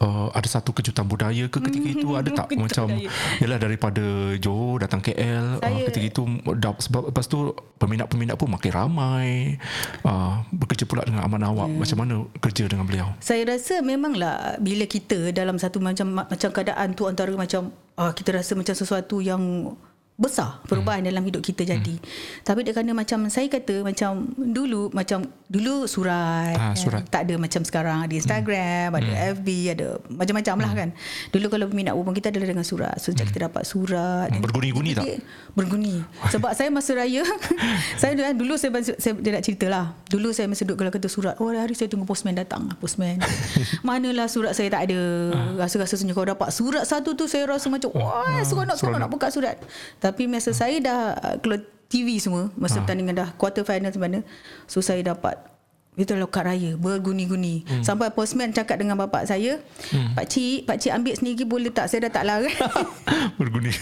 uh, ada satu kejutan budaya ke ketika itu (laughs) ada tak Kejutan macam budaya. yalah daripada Johor datang KL uh, Saya- ketika itu dah, sebab lepas tu peminat-peminat pun makin ramai uh, bekerja pula dengan Aman Awak Ya. macam mana kerja dengan beliau Saya rasa memanglah bila kita dalam satu macam macam keadaan tu antara macam uh, kita rasa macam sesuatu yang besar perubahan hmm. dalam hidup kita jadi. Hmm. Tapi dia kerana macam saya kata macam dulu macam dulu surat, Ah, surat. tak ada macam sekarang ada Instagram, hmm. ada FB, ada macam-macam lah kan. Dulu kalau peminat hubung kita adalah dengan surat. So sejak kita dapat surat dan Berguni-guni tak? Berguni. Sebab saya masa raya (laughs) saya dulu- saya, saya dia nak cerita lah. Dulu saya masa duduk kalau kata surat, oh hari saya tunggu postman datang. Postman. (laughs) Manalah surat saya tak ada. Rasa-rasa senyum kalau dapat surat satu tu saya rasa macam wah seronok seronok nak buka surat. Tapi masa saya dah keluar TV semua masa pertandingan dah quarter final mana. So saya dapat itu lokat raya berguni-guni hmm. sampai postman cakap dengan bapak saya hmm. pak cik pak cik ambil sendiri boleh tak saya dah tak larang (laughs) berguni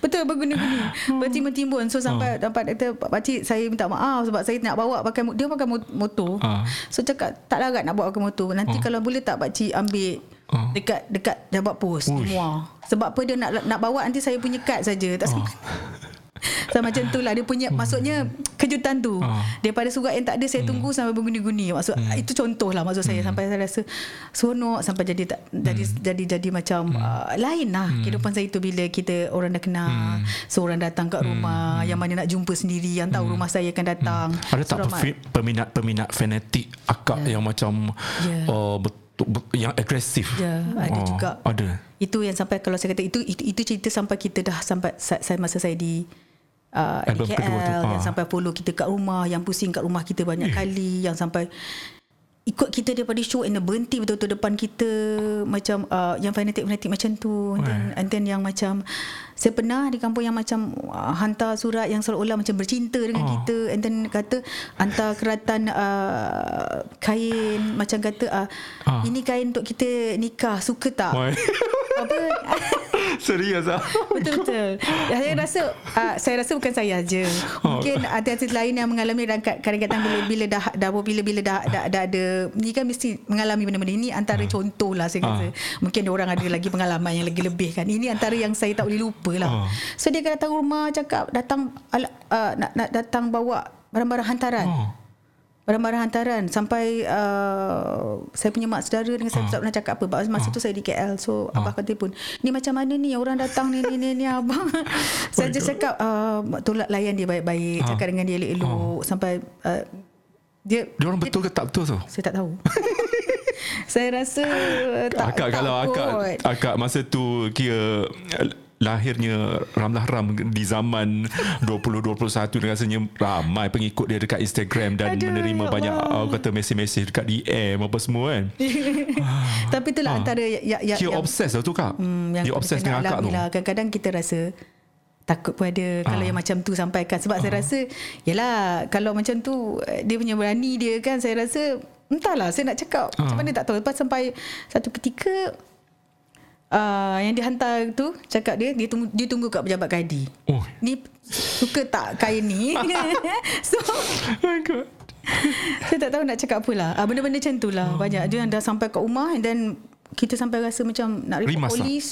Betul berguni-guni. Bertimbun-timbun. So sampai oh. dapat kata Pak Pakcik saya minta maaf sebab saya nak bawa pakai dia pakai mo- motor. Ah. So cakap tak larat nak bawa pakai motor. Nanti Oh. kalau boleh tak Pakcik ambil Ah. dekat dekat jabat pos Uish. semua. Sebab apa dia nak nak bawa nanti saya punya kad saja. Tak sempat. (laughs) So macam tu lah Dia punya Maksudnya Kejutan tu. Ah. Daripada surat yang tak ada Saya tunggu sampai berguni-guni. Maksud Itu contoh lah Maksud saya. Sampai saya rasa Seronok Sampai jadi tak Jadi jadi jadi macam uh, Lain lah Kehidupan saya tu Bila kita Orang dah kenal Seorang datang kat rumah Yang mana nak jumpa sendiri Yang tahu rumah saya akan datang. Ada tak Seorang pefi- peminat-peminat fanatik akak Ya. yang macam Ya. uh, betul, bet- yang agresif? Ya, ada Oh, juga. Ada. Itu yang sampai kalau saya kata itu itu, itu cerita sampai kita dah sampai sa- saya masa saya di uh, di KL yang ah. sampai follow kita kat rumah, yang pusing kat rumah kita banyak (coughs) kali, yang sampai ikut kita daripada show and berhenti betul-betul depan kita macam uh, yang fanatik-fanatik macam tu and then, and then yang macam saya pernah di kampung yang macam uh, hantar surat yang seolah-olah macam bercinta dengan Oh. kita and then kata hantar keratan uh, kain macam kata uh, Ah. ini kain untuk kita nikah suka tak? (laughs) apa? (laughs) Serius ah. betul betul saya rasa uh, saya rasa bukan saya aja mungkin artis-artis lain yang mengalami dan kad- kadang-kadang bila bila dah dah bila bila dah dah, dah ada. Ni kan mesti mengalami benda-benda. Ini antara contoh lah saya rasa. Mungkin orang ada lagi pengalaman yang lagi lebih kan. Ini antara yang saya tak boleh lupa lah. Ah. so dia datang rumah cakap datang uh, nak nak datang bawa barang-barang hantaran. Oh. Barang-barang hantaran. Sampai uh, Saya punya mak saudara Dengan saya tak pernah cakap apa. Sebab masa tu saya di KL So abah kata pun Ni macam mana ni? Orang datang ni ni ni, ni abang. (laughs) (laughs) Saya just cakap uh, Tolak layan dia baik-baik. Cakap dengan dia elok-elok. Sampai uh, Dia Dia orang betul ke tak betul tu? Saya tak tahu. (laughs) Saya rasa tak, akak tak kalau akak akak masa tu kira lahirnya Ramlah Ram di zaman 2021 ni rasanya ramai pengikut dia dekat Instagram dan Aduh, menerima ya banyak Allah. uh, kata mesej-mesej dekat DM apa semua kan. (laughs) Tapi itulah antara ya, ya, Kira obses lah tu kak. Hmm, yang Dia obses dengan akak tu. lah. Kadang-kadang kita rasa takut pun ada kalau Ah. yang macam tu sampaikan sebab saya rasa yalah kalau macam tu eh, dia punya berani dia kan saya rasa entahlah saya nak cakap macam Ah. mana tak tahu lepas sampai satu ketika uh, yang dihantar tu cakap dia dia tunggu dia tunggu kat pejabat kadi. Oh. Ni suka tak kain ni? (laughs) so Oh god. saya tak tahu nak cakap apa lah. Ah, benda-benda macam tu lah. Oh. Banyak. Dia yang dah sampai kat rumah and then kita sampai rasa macam nak report Rimas lah. polis.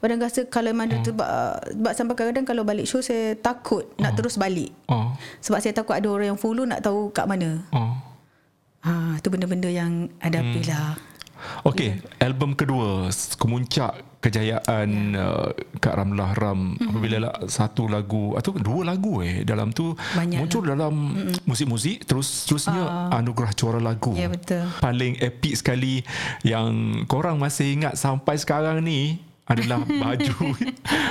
Badan rasa kalau mana tu sebab, ah, sebab sampai kadang-kadang kalau balik show saya takut nak terus balik. Oh. Sebab saya takut ada orang yang follow nak tahu kat mana. Oh. Ha, tu benda-benda yang hadapi Hmm. lah. Okey, album kedua kemuncak kejayaan uh, Kak Ramlah Ram Mhm. apabila lah satu lagu atau dua lagu eh dalam tu Banyak muncul dalam musik-musik terus terusnya anugerah juara lagu. Ya, betul. Paling epic sekali yang korang masih ingat sampai sekarang ni adalah (laughs) baju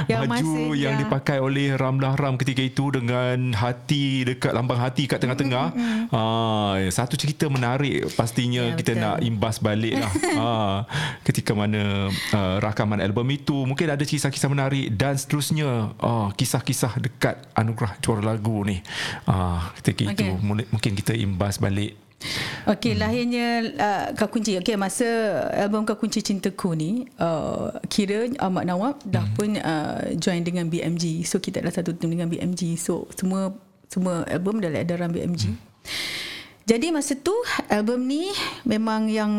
Yang baju masih, yang ya. dipakai oleh Ramlah Ram ketika itu dengan hati dekat lambang hati kat tengah-tengah. Ah, satu cerita menarik pastinya Ya, kita betul. nak imbas balik lah (laughs) ah, ketika mana uh, rakaman album itu mungkin ada kisah-kisah menarik dan seterusnya ah, kisah-kisah dekat anugerah juara lagu ni ah, ketika itu Okey. mula- mungkin kita imbas balik Okey, lahirnya uh, Kak Kunci. Okey, masa album Kak Kunci Cintaku ni, uh, kira Ahmad Nawab dah Hmm. pun uh, join dengan BMG. So kita adalah satu tim dengan BMG. So semua semua album dalam edaran BMG. Hmm. Jadi masa tu album ni memang yang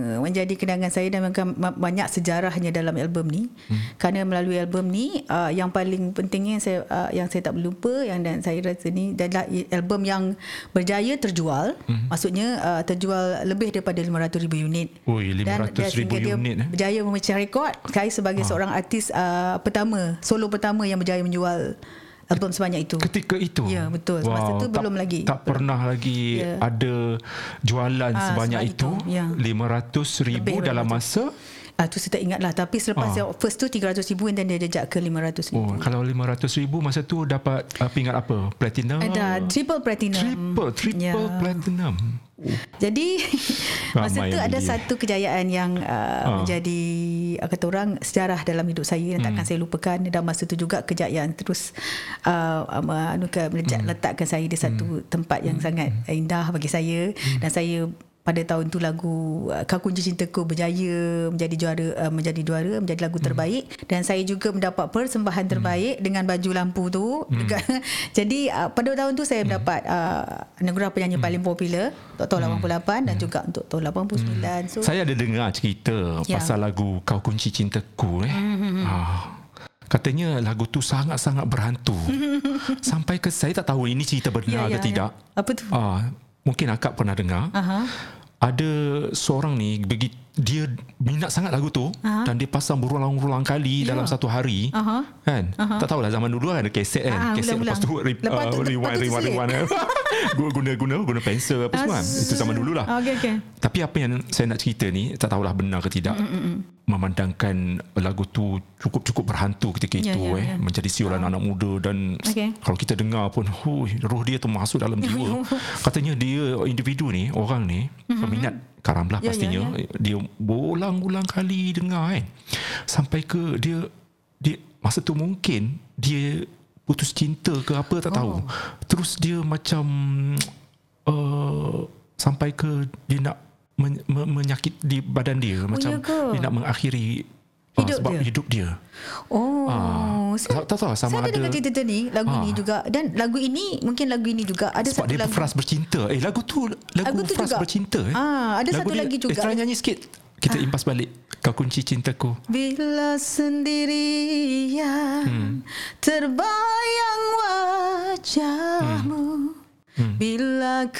uh, menjadi kenangan saya dan banyak sejarahnya dalam album ni. Hmm. Kerana melalui album ni uh, yang paling pentingnya saya uh, yang saya tak lupa yang dan saya rasa ni adalah album yang berjaya terjual. Hmm. Maksudnya uh, terjual lebih daripada 500,000 unit. Ui, 500,000 dan sehingga dia unit, eh? Berjaya memecah rekod. Saya sebagai seorang artis uh, pertama, solo pertama yang berjaya menjual album sebanyak itu. ketika itu Ya, betul. Masa tu tak, belum lagi. tak pernah lagi Ya. ada jualan Ah, sebanyak sebab itu, itu, ya. 500 ribu Lebih dalam masa Ah tu saya tak ingat lah Tapi selepas Ah. yang first tu 300 ribu then dia jejak ke 500 ribu Oh, kalau 500 ribu masa tu dapat uh, pingat apa? Platinum? Ada triple platinum Triple, triple Ya. platinum. Jadi (laughs) Masa Ramai tu yang ada beli. satu kejayaan yang uh, Menjadi uh, Kata orang Sejarah dalam hidup saya Yang Hmm. takkan saya lupakan Dan masa tu juga Kejayaan terus uh, um, melejak, Hmm. Letakkan saya di satu tempat Yang sangat indah bagi saya Hmm. Dan saya pada tahun tu lagu uh, Kau Kunci Cintaku berjaya menjadi juara uh, menjadi juara menjadi lagu terbaik dan saya juga mendapat persembahan terbaik dengan baju lampu tu Dekat- (laughs) jadi uh, pada tahun tu saya mendapat uh, anugerah penyanyi paling popular untuk tahun 88 dan juga untuk tahun 89 so Saya ada dengar cerita Ya. pasal lagu Kau Kunci Cintaku eh. Ah. Katanya lagu tu sangat-sangat berhantu. (laughs) Sampai ke saya tak tahu ini cerita benar Ya, ke ya, tidak. ya. Apa tu? Ah, mungkin akak pernah dengar. Aha. Ada seorang ni begi dia minat sangat lagu tu Aha. dan dia pasang berulang-ulang kali Ya. dalam satu hari. Aha. Kan? Tak tahulah zaman dulu kan ada kaset kan. Ah, kaset lepas tu re, Lepas tu- uh, rewind rewind (laughs) rewind. Guna guna guna pensel apa semua kan. Itu zaman dulu lah. Ah, Okey okey. Tapi apa yang saya nak cerita ni tak tahulah benar ke tidak. Mm-mm. Memandangkan lagu tu cukup-cukup berhantu ketika Ya, itu ya, eh ya. menjadi siulan anak muda dan Okey. kalau kita dengar pun hui, roh dia tu masuk dalam jiwa. (laughs) Katanya dia individu ni, orang ni peminat karam lah Ya, ya, pastinya. Dia berulang-ulang kali dengar kan. Sampai ke dia dia masa tu mungkin dia putus cinta ke apa tak tahu. Oh. Terus dia macam (tsk) uh, sampai ke dia nak men, me, menyakit di badan dia macam ya ke? dia nak mengakhiri uh, Hidup sebab dia? hidup dia. Oh, Ah, saya, tak tahu lah sama saya ada ada- dengar cerita ni lagu Ah. ni juga dan lagu ini mungkin lagu ini juga ada Sebab satu dia lagu Fras bercinta. Eh lagu tu lagu, Lagu tu Fras juga. bercinta eh. Ah, ada satu lagi juga. Eh, try nyanyi sikit. Kita impas balik. Kau kunci cintaku. Bila sendirian Hmm. terbayang wajahmu Hmm. Bila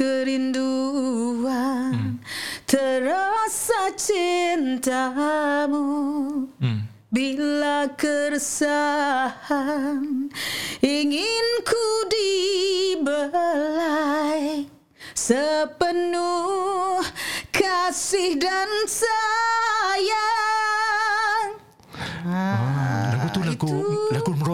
kerinduan terasa cintamu Hmm. Bila keresahan ingin ku dibelai. Sepenuh kasih dan sayang. Ah,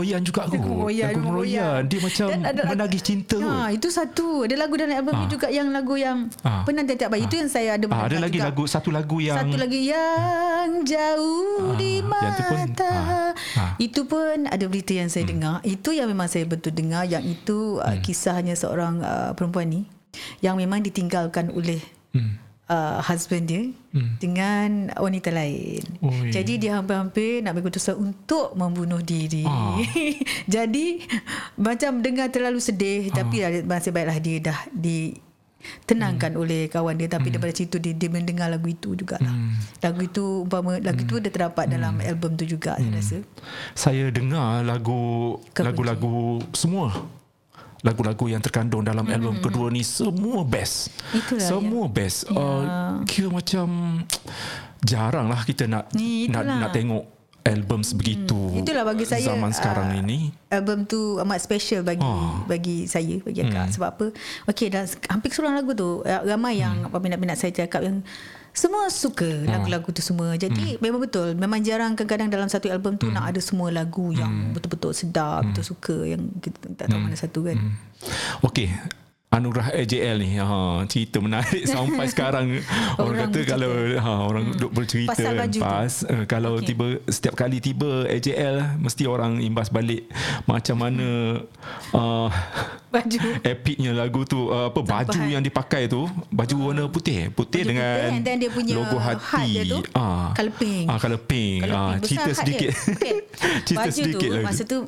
itu- meroyan juga aku. Lagu lagu meroyan. Dia macam Dan ada menagih cinta. Ha, itu satu. Ada lagu dalam album ni juga yang lagu yang Ah. penantian tiap bayi. Itu yang saya ada Ah, ada lagi juga. lagu satu lagu yang Satu lagi yang jauh Ah, di yang mata. tu pun, ah, ah. Itu pun ada berita yang saya dengar. Itu yang memang saya betul dengar. Yang itu uh, Hmm. kisahnya seorang uh, perempuan ni yang memang ditinggalkan oleh Hmm. Uh, husband dia hmm. dengan wanita lain. Oi. Jadi dia hampir-hampir nak berkeputusan untuk membunuh diri. Ah. (laughs) Jadi macam dengar terlalu sedih Ah. tapi masih baiklah dia dah ditenangkan Hmm. oleh kawan dia tapi daripada situ dia, dia mendengar lagu itu juga. Hmm. Lagu itu umpama lagu itu dia terdapat dalam album tu juga saya rasa. Saya dengar lagu Kekunci. lagu-lagu semua lagu-lagu yang terkandung dalam mm album kedua ni semua best. Itulah semua best. Uh, kira macam jarang lah kita nak nak nak tengok album sebegitu. Itulah bagi saya, zaman sekarang ah, ini. album tu amat special bagi Ah. bagi saya bagi akak sebab apa okey dan hampir keseluruhan lagu tu eh, ramai yang Hmm. peminat-peminat saya cakap yang semua suka Ah. lagu-lagu tu semua jadi Hmm. memang betul memang jarang kadang-kadang dalam satu album tu nak ada semua lagu Hmm. yang betul-betul sedap betul suka yang kita tak tahu mana satu kan Hmm. Okey. Anugerah AJL ni ha, cerita menarik (laughs) sampai sekarang orang, Orang kata bercerita. kalau ha, orang hmm. duk bercerita Pasal kan, baju pas uh, kalau Okey. tiba setiap kali tiba AJL mesti orang imbas balik macam mana uh, baju. (laughs) Epicnya lagu tu uh, apa baju yang dipakai tu baju warna putih putih Baju dengan putih and then dia punya logo heart hati dia tu, ah. colour pink. ah color pink. Ah pink. Cerita sedikit. (laughs) Okay. (laughs) cerita Baju sedikit tu lagi masa tu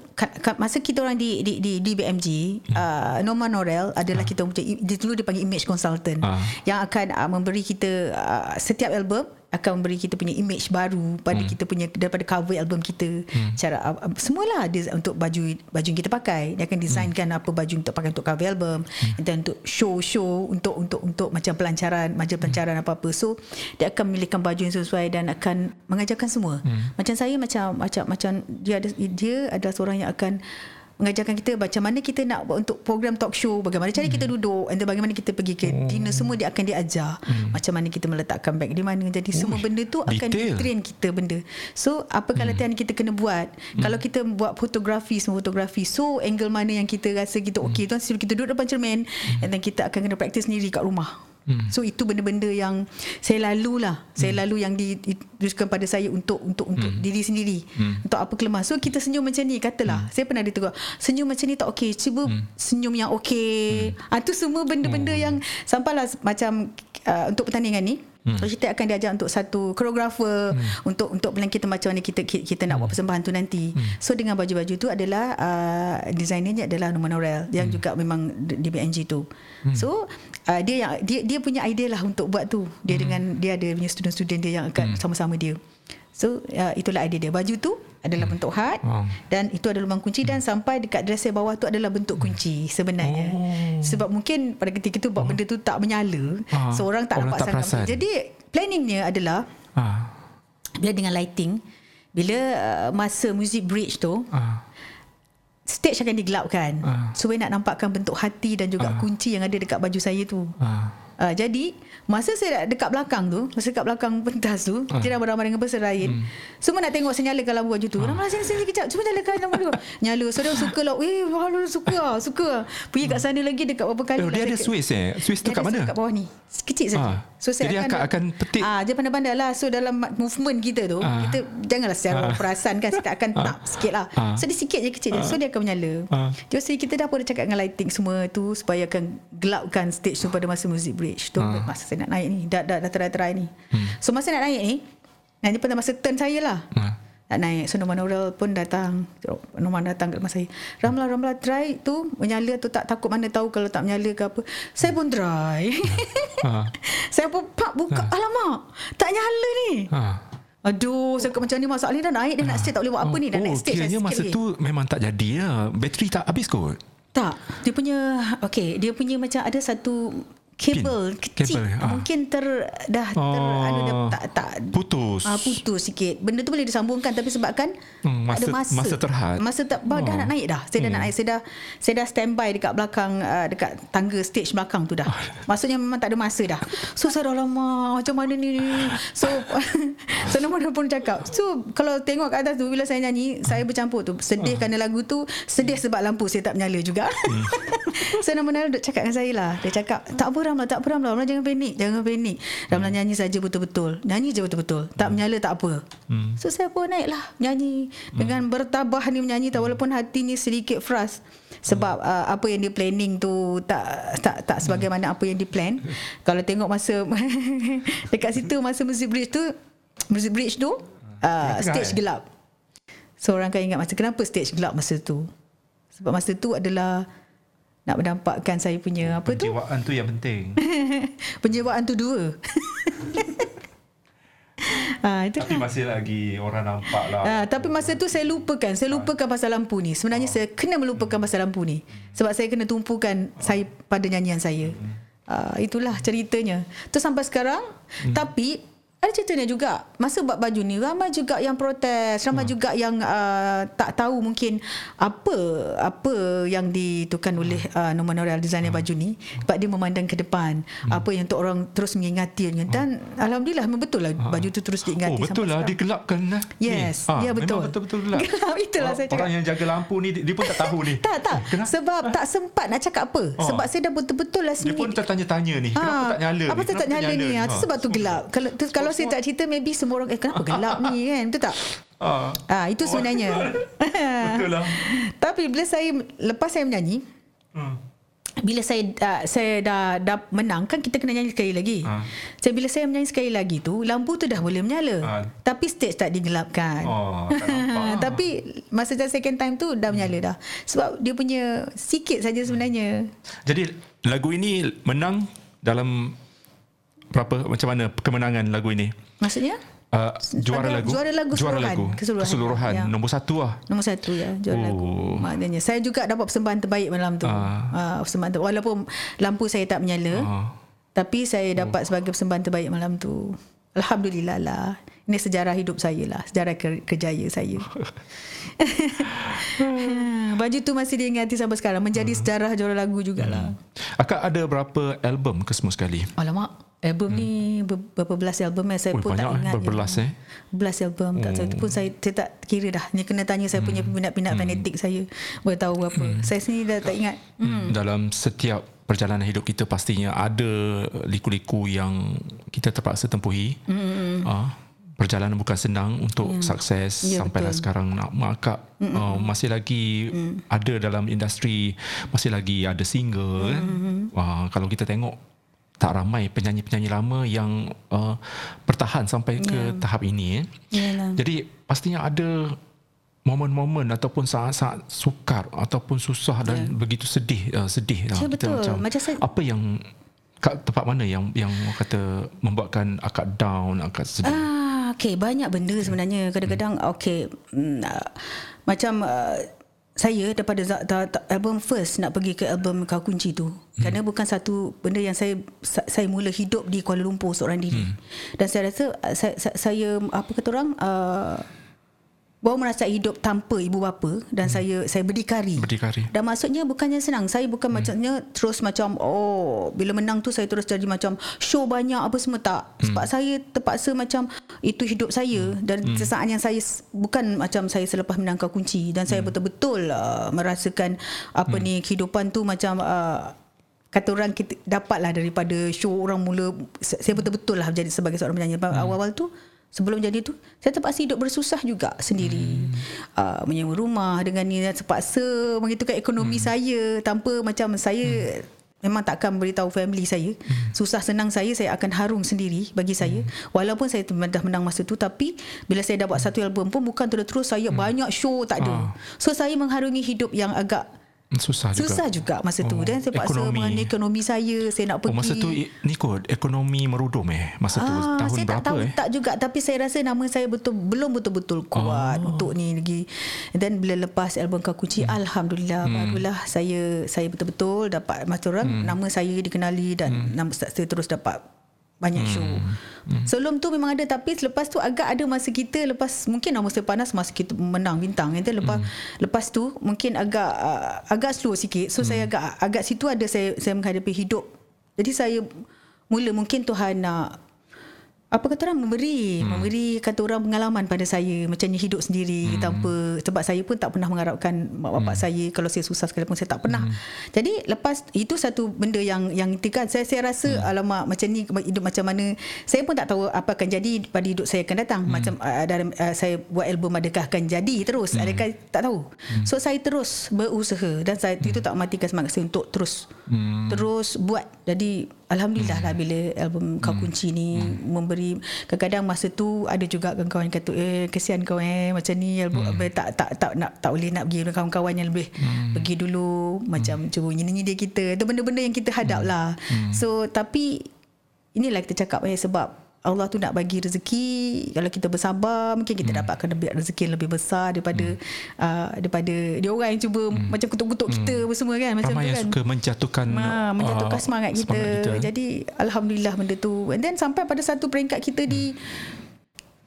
masa kita orang di di di, di BMG uh, Norma Norel adalah kita punya dia dulu dia panggil image consultant. Ah. yang akan uh, memberi kita uh, setiap album akan memberi kita punya image baru pada kita punya daripada cover album kita. Cara uh, uh, semualah dia untuk baju baju yang kita pakai. Dia akan designkan apa baju untuk pakai untuk cover album. Dan untuk show-show untuk untuk untuk macam pelancaran majalah pelancaran apa-apa. So dia akan memilihkan baju yang sesuai dan akan mengajarkan semua. Macam saya macam macam macam dia ada dia adalah seorang yang akan mengajarkan kita macam mana kita nak untuk program talk show bagaimana cara kita duduk and then bagaimana kita pergi ke dinner semua dia akan diajar macam mana kita meletakkan beg di mana. Jadi semua Uish, benda tu akan detail. train kita benda. So apa latihan kita kena buat? Kalau kita buat fotografi semua fotografi so angle mana yang kita rasa kita okey tu sebelum kita duduk depan cermin and then kita akan kena praktis sendiri kat rumah So itu benda-benda yang saya lalu lah. Saya lalu yang di- dituliskan pada saya untuk untuk untuk diri sendiri. Untuk apa kelemah. So kita senyum macam ni katalah. Saya pernah ditegur. Senyum macam ni tak okey. Cuba senyum yang okey. Ah tu semua benda-benda yang sampailah macam uh, untuk pertandingan ni. Hmm. So kita akan diajar untuk satu koreografer hmm. untuk untuk plan kita macam mana kita kita, kita nak buat persembahan tu nanti. Hmm. So dengan baju-baju tu adalah uh, desainernya adalah Norman Norel yang hmm. juga memang di di BNG tu. Hmm. So uh, dia yang dia dia punya idea lah untuk buat tu. Dia hmm. dengan dia ada punya student-student dia yang akan hmm. sama-sama dia. So uh, itulah idea dia. Baju tu adalah bentuk heart Wow. dan itu adalah lubang kunci dan sampai dekat dresser bawah tu adalah bentuk kunci sebenarnya. Oh. Sebab mungkin pada ketika tu buat benda tu tak menyala, Ah, seorang tak orang nampak tak sangat. perasan. Jadi planningnya adalah ah bila dengan lighting bila uh, masa music bridge tu ah stage akan digelapkan Ah. supaya nak nampakkan bentuk hati dan juga kunci yang ada dekat baju saya tu. ah Uh, jadi masa saya dekat belakang tu, masa dekat belakang pentas tu, Ah. kita dah beramai dengan peserta lain. Hmm. Semua nak tengok saya nyalakan lampu baju tu. Ah. Ramai sini sini kejap, cuba nyalakan lampu dulu. Nyala, so dia suka lah. Eh, wah, suka lah, suka. Pergi kat sana lagi dekat berapa kali. Oh, lah dia ada Swiss eh? Swiss tu dia kat mana? Kat bawah ni. Kecil saja. Ah. So saya Jadi akak akan petik? Ah, dia pandai-pandai lah. So dalam movement kita tu, Ah. kita janganlah secara Ah. perasan kan kita akan (laughs) Ah. tap sikit lah. Ah. So dia sikit je kecil je. So dia akan menyala. Ah. Jadi kita dah pun dah cakap dengan lighting semua tu supaya akan gelapkan stage tu pada masa music bridge tu. Ah. Masa saya nak naik ni. Dah dah, dah try-try ni. So masa nak naik ni, nanti pada masa turn saya lah. ah Nak naik. So Norman Oral pun datang. Norman datang kat rumah saya. Ramlah Ramlah try tu Menyala tu tak takut mana tahu Kalau tak menyala ke apa. Saya pun try. Ah (laughs) Saya pun pak buka. Alamak Tak nyala ni. Ah Aduh Saya macam ni Masalah ni dah naik Dia nak stage tak boleh buat apa ni Dah oh, naik stage dah kiranya sikit masa lagi. tu memang tak jadi lah. Bateri tak habis kot. Tak. Dia punya Okay Dia punya macam ada satu Kabel kecil Kabel, ah. Mungkin ter Dah ter, Oh. anu, dah, tak, tak Putus. Ah putus sikit. Benda tu boleh disambungkan tapi sebabkan Hmm, masa- ada masa. masa terhad. Masa tak oh. dah nak naik dah. Saya dah Hmm. nak naik. Saya dah saya dah standby dekat belakang uh, dekat tangga stage belakang tu dah. Maksudnya memang tak ada masa dah. So saya dah lama macam mana ni. So (laughs) so dia pun cakap. So kalau tengok kat atas tu bila saya nyanyi, saya bercampur tu. Sedih kerana lagu tu, sedih sebab lampu saya tak menyala juga. Hmm. (laughs) so nama dia cakap dengan saya lah. Dia cakap, "Tak apa Ramlah tak apa Ramlah Ramlah jangan panik Jangan panik. Ramlah Hmm. nyanyi saja betul-betul. Nyanyi je betul-betul. Tak menyala tak apa. Hmm. So saya pun naik lah Nyanyi. Dengan bertabah ni menyanyi tak Walaupun hati ni sedikit frust. Sebab uh, Apa yang dia planning tu Tak tak tak sebagaimana apa yang dia plan (laughs) Kalau tengok masa (laughs) Dekat situ Masa music bridge tu Music bridge tu uh, Tengah-tengah, Stage eh? gelap. So orang akan ingat masa Kenapa stage gelap masa tu? Sebab masa tu adalah Nak menampakkan saya punya Apa tu Penjiwaan tu yang penting. (laughs) Penjiwaan tu dua (laughs) Ah, itu Tapi masih lagi orang nampak lah. Ah, tapi masa tu saya lupakan. Saya lupakan pasal lampu ni. Sebenarnya saya kena melupakan pasal lampu ni. Sebab saya kena tumpukan saya pada nyanyian saya. Ah, itulah ceritanya. Tu sampai sekarang. Tapi ada ceritanya juga. Masa buat baju ni ramai juga yang protes, ramai juga yang uh, tak tahu mungkin apa apa yang ditukan oleh uh, Norman Noreal designer baju ni sebab dia memandang ke depan. Apa yang untuk orang terus mengingatinya dan alhamdulillah memang betul lah baju tu terus diingati Oh betul lah sekarang. digelapkan lah. Yes, Ni. ya betul. Memang betul-betul (laughs) gelap. Gelap, itulah orang, saya cakap. Orang yang jaga lampu ni dia pun tak tahu ni. (laughs) Tak, tak. Kenapa? Sebab tak sempat nak cakap apa. Oh. Sebab saya dah betul-betul lah Dia pun tertanya-tanya ni. Kenapa tak nyala Apa ni? tak nyala ni? Tu Ha. sebab tu gelap. Kalau kalau saya tak cerita maybe semua orang eh kenapa gelap ni kan? Betul tak? Ah, Ah itu sebenarnya. (laughs) betul lah. Tapi bila saya lepas saya menyanyi, Hmm. bila saya uh, saya dah, dah menang kan kita kena nyanyi sekali lagi. Ah. Saya bila saya menyanyi sekali lagi tu lampu tu dah boleh menyala. Ah. Tapi stage tak digelapkan. Oh, tak. (laughs) Tapi masa saya second time tu dah menyala dah. Sebab dia punya sikit saja sebenarnya. Jadi lagu ini menang dalam berapa macam mana kemenangan lagu ini? Maksudnya? Uh, juara lagu. juara lagu juara keseluruhan. lagu. Keseluruhan. Keseluruhan. Ya. Nombor satu lah. Nombor satu ya juara Oh. lagu maknanya saya juga dapat persembahan terbaik malam tu ah. Persembahan ter- walaupun lampu saya tak menyala Ah. tapi saya dapat sebagai persembahan terbaik malam tu alhamdulillah lah ini sejarah hidup saya lah sejarah ke- kerjaya saya. (laughs) Baju tu masih diingati sampai sekarang menjadi Hmm. sejarah juara lagu jugalah. Akak ada berapa album ke semua sekali? alamak album ni ber- berapa belas album eh saya Ui, pun tak eh, ingat berbelas, eh. Belas album tak saya pun saya, saya tak kira dah. Ni kena tanya saya punya peminat-peminat fanatik saya boleh tahu berapa saya sendiri dah tak ingat. Hmm. Dalam setiap perjalanan hidup kita pastinya ada liku-liku yang kita terpaksa tempuhi. Mm. Uh, perjalanan bukan senang untuk sukses Ya, sampailah betul. sekarang nak akak uh, masih lagi ada dalam industri masih lagi ada single kan. Uh, kalau kita tengok tak ramai penyanyi-penyanyi lama yang uh, bertahan sampai ke tahap ini eh. Yalah. Jadi pastinya ada momen-momen ataupun saat-saat sukar ataupun susah dan begitu sedih uh, sedih Ya, betul. Macam saya- apa yang kat tempat mana yang yang kata membuatkan akak down akak sedih Ah, okay, banyak benda sebenarnya. Kadang-kadang, okay, mm, ah, macam uh, saya daripada album first nak pergi ke album Kau Kunci tu. Hmm. Kerana bukan satu benda yang saya sa- saya mula hidup di Kuala Lumpur seorang diri. Hmm. Dan saya rasa ah, saya, saya, saya apa kata orang, uh, baru merasa hidup tanpa ibu bapa dan hmm. saya saya berdikari. berdikari Dan maksudnya bukannya senang. Saya bukan hmm. macamnya terus macam oh bila menang tu saya terus jadi macam show banyak apa semua tak. Sebab saya terpaksa macam itu hidup saya dan hmm. sesaat yang saya bukan macam saya selepas menang kau kunci dan saya betul-betul uh, merasakan apa ni kehidupan tu macam uh, kata orang kita dapatlah daripada show orang mula saya betul-betul lah jadi sebagai seorang penyanyi awal-awal tu Sebelum jadi tu Saya terpaksa hidup bersusah juga Sendiri hmm. uh, Menyewa rumah Dengan ni Terpaksa Menghitungkan ekonomi hmm. saya Tanpa macam saya hmm. Memang takkan beritahu family saya hmm. Susah senang saya Saya akan harum sendiri Bagi saya hmm. Walaupun saya dah menang masa tu Tapi Bila saya dah buat satu album pun Bukan terus-terus Saya hmm. banyak show Tak ada Ah. So saya mengharungi hidup yang agak susah juga Susah juga masa tu Oh, Dan saya paksa ekonomi. mengenai ekonomi saya Saya nak oh, pergi masa tu ni kot ekonomi merudum eh masa tu Ah, tahun saya berapa tak tahu eh tak juga tapi saya rasa nama saya betul belum betul-betul kuat oh. untuk ni lagi. Dan bila lepas album Kau Kunci hmm. alhamdulillah hmm. barulah saya saya betul-betul dapat macam orang hmm. nama saya dikenali dan hmm. nama saya terus dapat banyak show. Hmm. Sebelum tu memang ada tapi selepas tu agak ada masa kita lepas mungkin nama panas masa kita menang bintang kan lepas hmm. lepas tu mungkin agak uh, agak slow sikit. So hmm. saya agak agak situ ada saya saya menghadapi hidup. Jadi saya mula mungkin Tuhan nak apa kata orang memberi hmm. memberi kata orang pengalaman pada saya macam ni hidup sendiri hmm. tanpa sebab saya pun tak pernah mengharapkan mak bapak hmm. saya kalau saya susah sekalipun saya tak pernah hmm. jadi lepas itu satu benda yang yang kan saya saya rasa hmm. alamak macam ni hidup macam mana saya pun tak tahu apa akan jadi pada hidup saya akan datang hmm. macam uh, dalam uh, saya buat album adakah akan jadi terus hmm. adakah tak tahu hmm. so saya terus berusaha dan saya hmm. itu tak matikan semangat saya untuk terus hmm. terus buat jadi Alhamdulillah lah bila album Kau Kunci ni memberi kadang-kadang masa tu ada juga kawan-kawan kata eh kesian kau eh macam ni album hmm. tak tak tak nak tak boleh nak pergi dengan kawan-kawan yang lebih hmm. pergi dulu macam hmm. cuba nyini dia kita tu benda-benda yang kita hadap hmm. lah hmm. so tapi inilah kita cakap eh sebab Allah tu nak bagi rezeki kalau kita bersabar mungkin kita hmm. dapatkan lebih rezeki yang lebih besar daripada hmm. uh, daripada dia orang yang cuba hmm. macam kutuk-kutuk hmm. kita semua kan macam Ramai tu yang kan suka menjatuhkan Ma, menjatuhkan uh, semangat, kita. semangat kita jadi alhamdulillah benda tu and then sampai pada satu peringkat kita hmm. di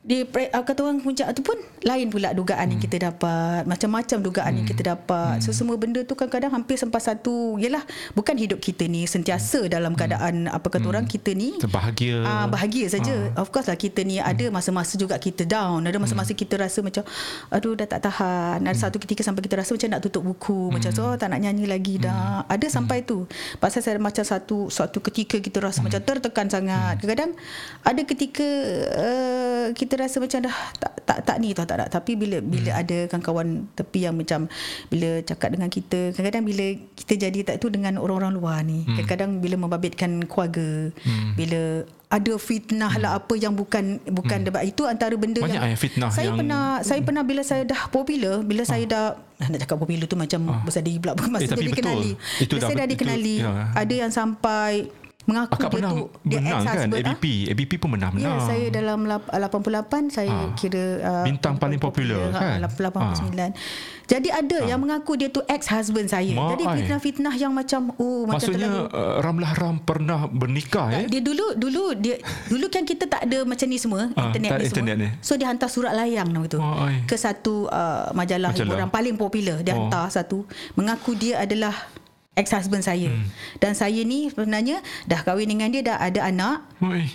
di uh, kata orang puncak tu pun lain pula dugaan hmm. yang kita dapat macam-macam dugaan hmm. yang kita dapat hmm. so semua benda tu kadang-kadang hampir sampai satu yalah bukan hidup kita ni sentiasa hmm. dalam keadaan apa kata hmm. orang kita ni bahagia uh, bahagia saja uh. of course lah kita ni hmm. ada masa-masa juga kita down ada masa-masa hmm. kita rasa macam aduh dah tak tahan ada hmm. satu ketika sampai kita rasa macam nak tutup buku hmm. macam so oh, tak nak nyanyi lagi dah hmm. ada sampai hmm. tu pasal saya macam satu suatu ketika kita rasa hmm. macam tertekan sangat kadang-kadang ada ketika uh, kita kita rasa macam dah tak tak, tak ni tau tak tak tapi bila bila hmm. ada kawan-kawan tepi yang macam bila cakap dengan kita kadang-kadang bila kita jadi tak tu dengan orang-orang luar ni hmm. kadang-kadang bila membabitkan keluarga hmm. bila ada fitnah lah hmm. lah apa yang bukan bukan hmm. debat itu antara benda Banyak yang fitnah saya yang pernah saya pernah bila saya dah popular bila ah. saya dah nak cakap popular tu macam ah. besar diri pula (laughs) masa eh, jadi dikenali itu dah, saya dah dikenali itu, ya. ada yang sampai mengaku Akak dia pernah tu dia menang kan ex-husband, ABP ah. ABP pun menang Ya, menang saya dalam lap- 88 saya Ah. kira uh, Bintang paling popular, kan? Ha, 89. Jadi ada yang mengaku dia tu ex-husband saya. Mak Jadi fitnah-fitnah yang macam oh macam Maksudnya terlalu uh, Ramlah Ram pernah bernikah eh dia dulu dulu dia dulu kan kita tak ada macam ni semua Ah, internet tak ni ada semua. internet ni. So dia hantar surat layang nama tu. Oh, ke satu uh, majalah, Majalah. hiburan paling popular dia Oh. hantar satu mengaku dia adalah ex-husband saya. Hmm. Dan saya ni sebenarnya dah kahwin dengan dia dah ada anak.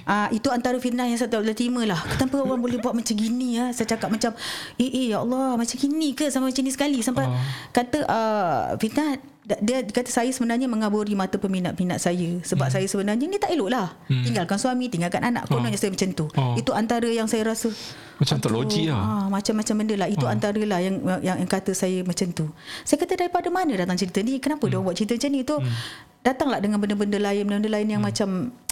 Ah uh, itu antara fitnah yang saya tak boleh terima lah. Kenapa (laughs) orang boleh buat macam gini ya? Saya cakap macam eh eh ya Allah macam gini ke sama macam ni sekali sampai Oh. kata uh, fitnah dia kata saya sebenarnya mengaburi mata peminat-peminat saya sebab hmm. saya sebenarnya ni tak elok lah hmm. tinggalkan suami tinggalkan anak kononnya saya macam tu Oh. itu antara yang saya rasa Macam tak logik lah. ah, macam-macam benda lah itu Ah. antara lah yang, yang yang kata saya macam tu saya kata daripada mana datang cerita ni kenapa Hmm. dia buat cerita macam ni tu datanglah dengan benda-benda lain benda-benda lain Hmm. yang macam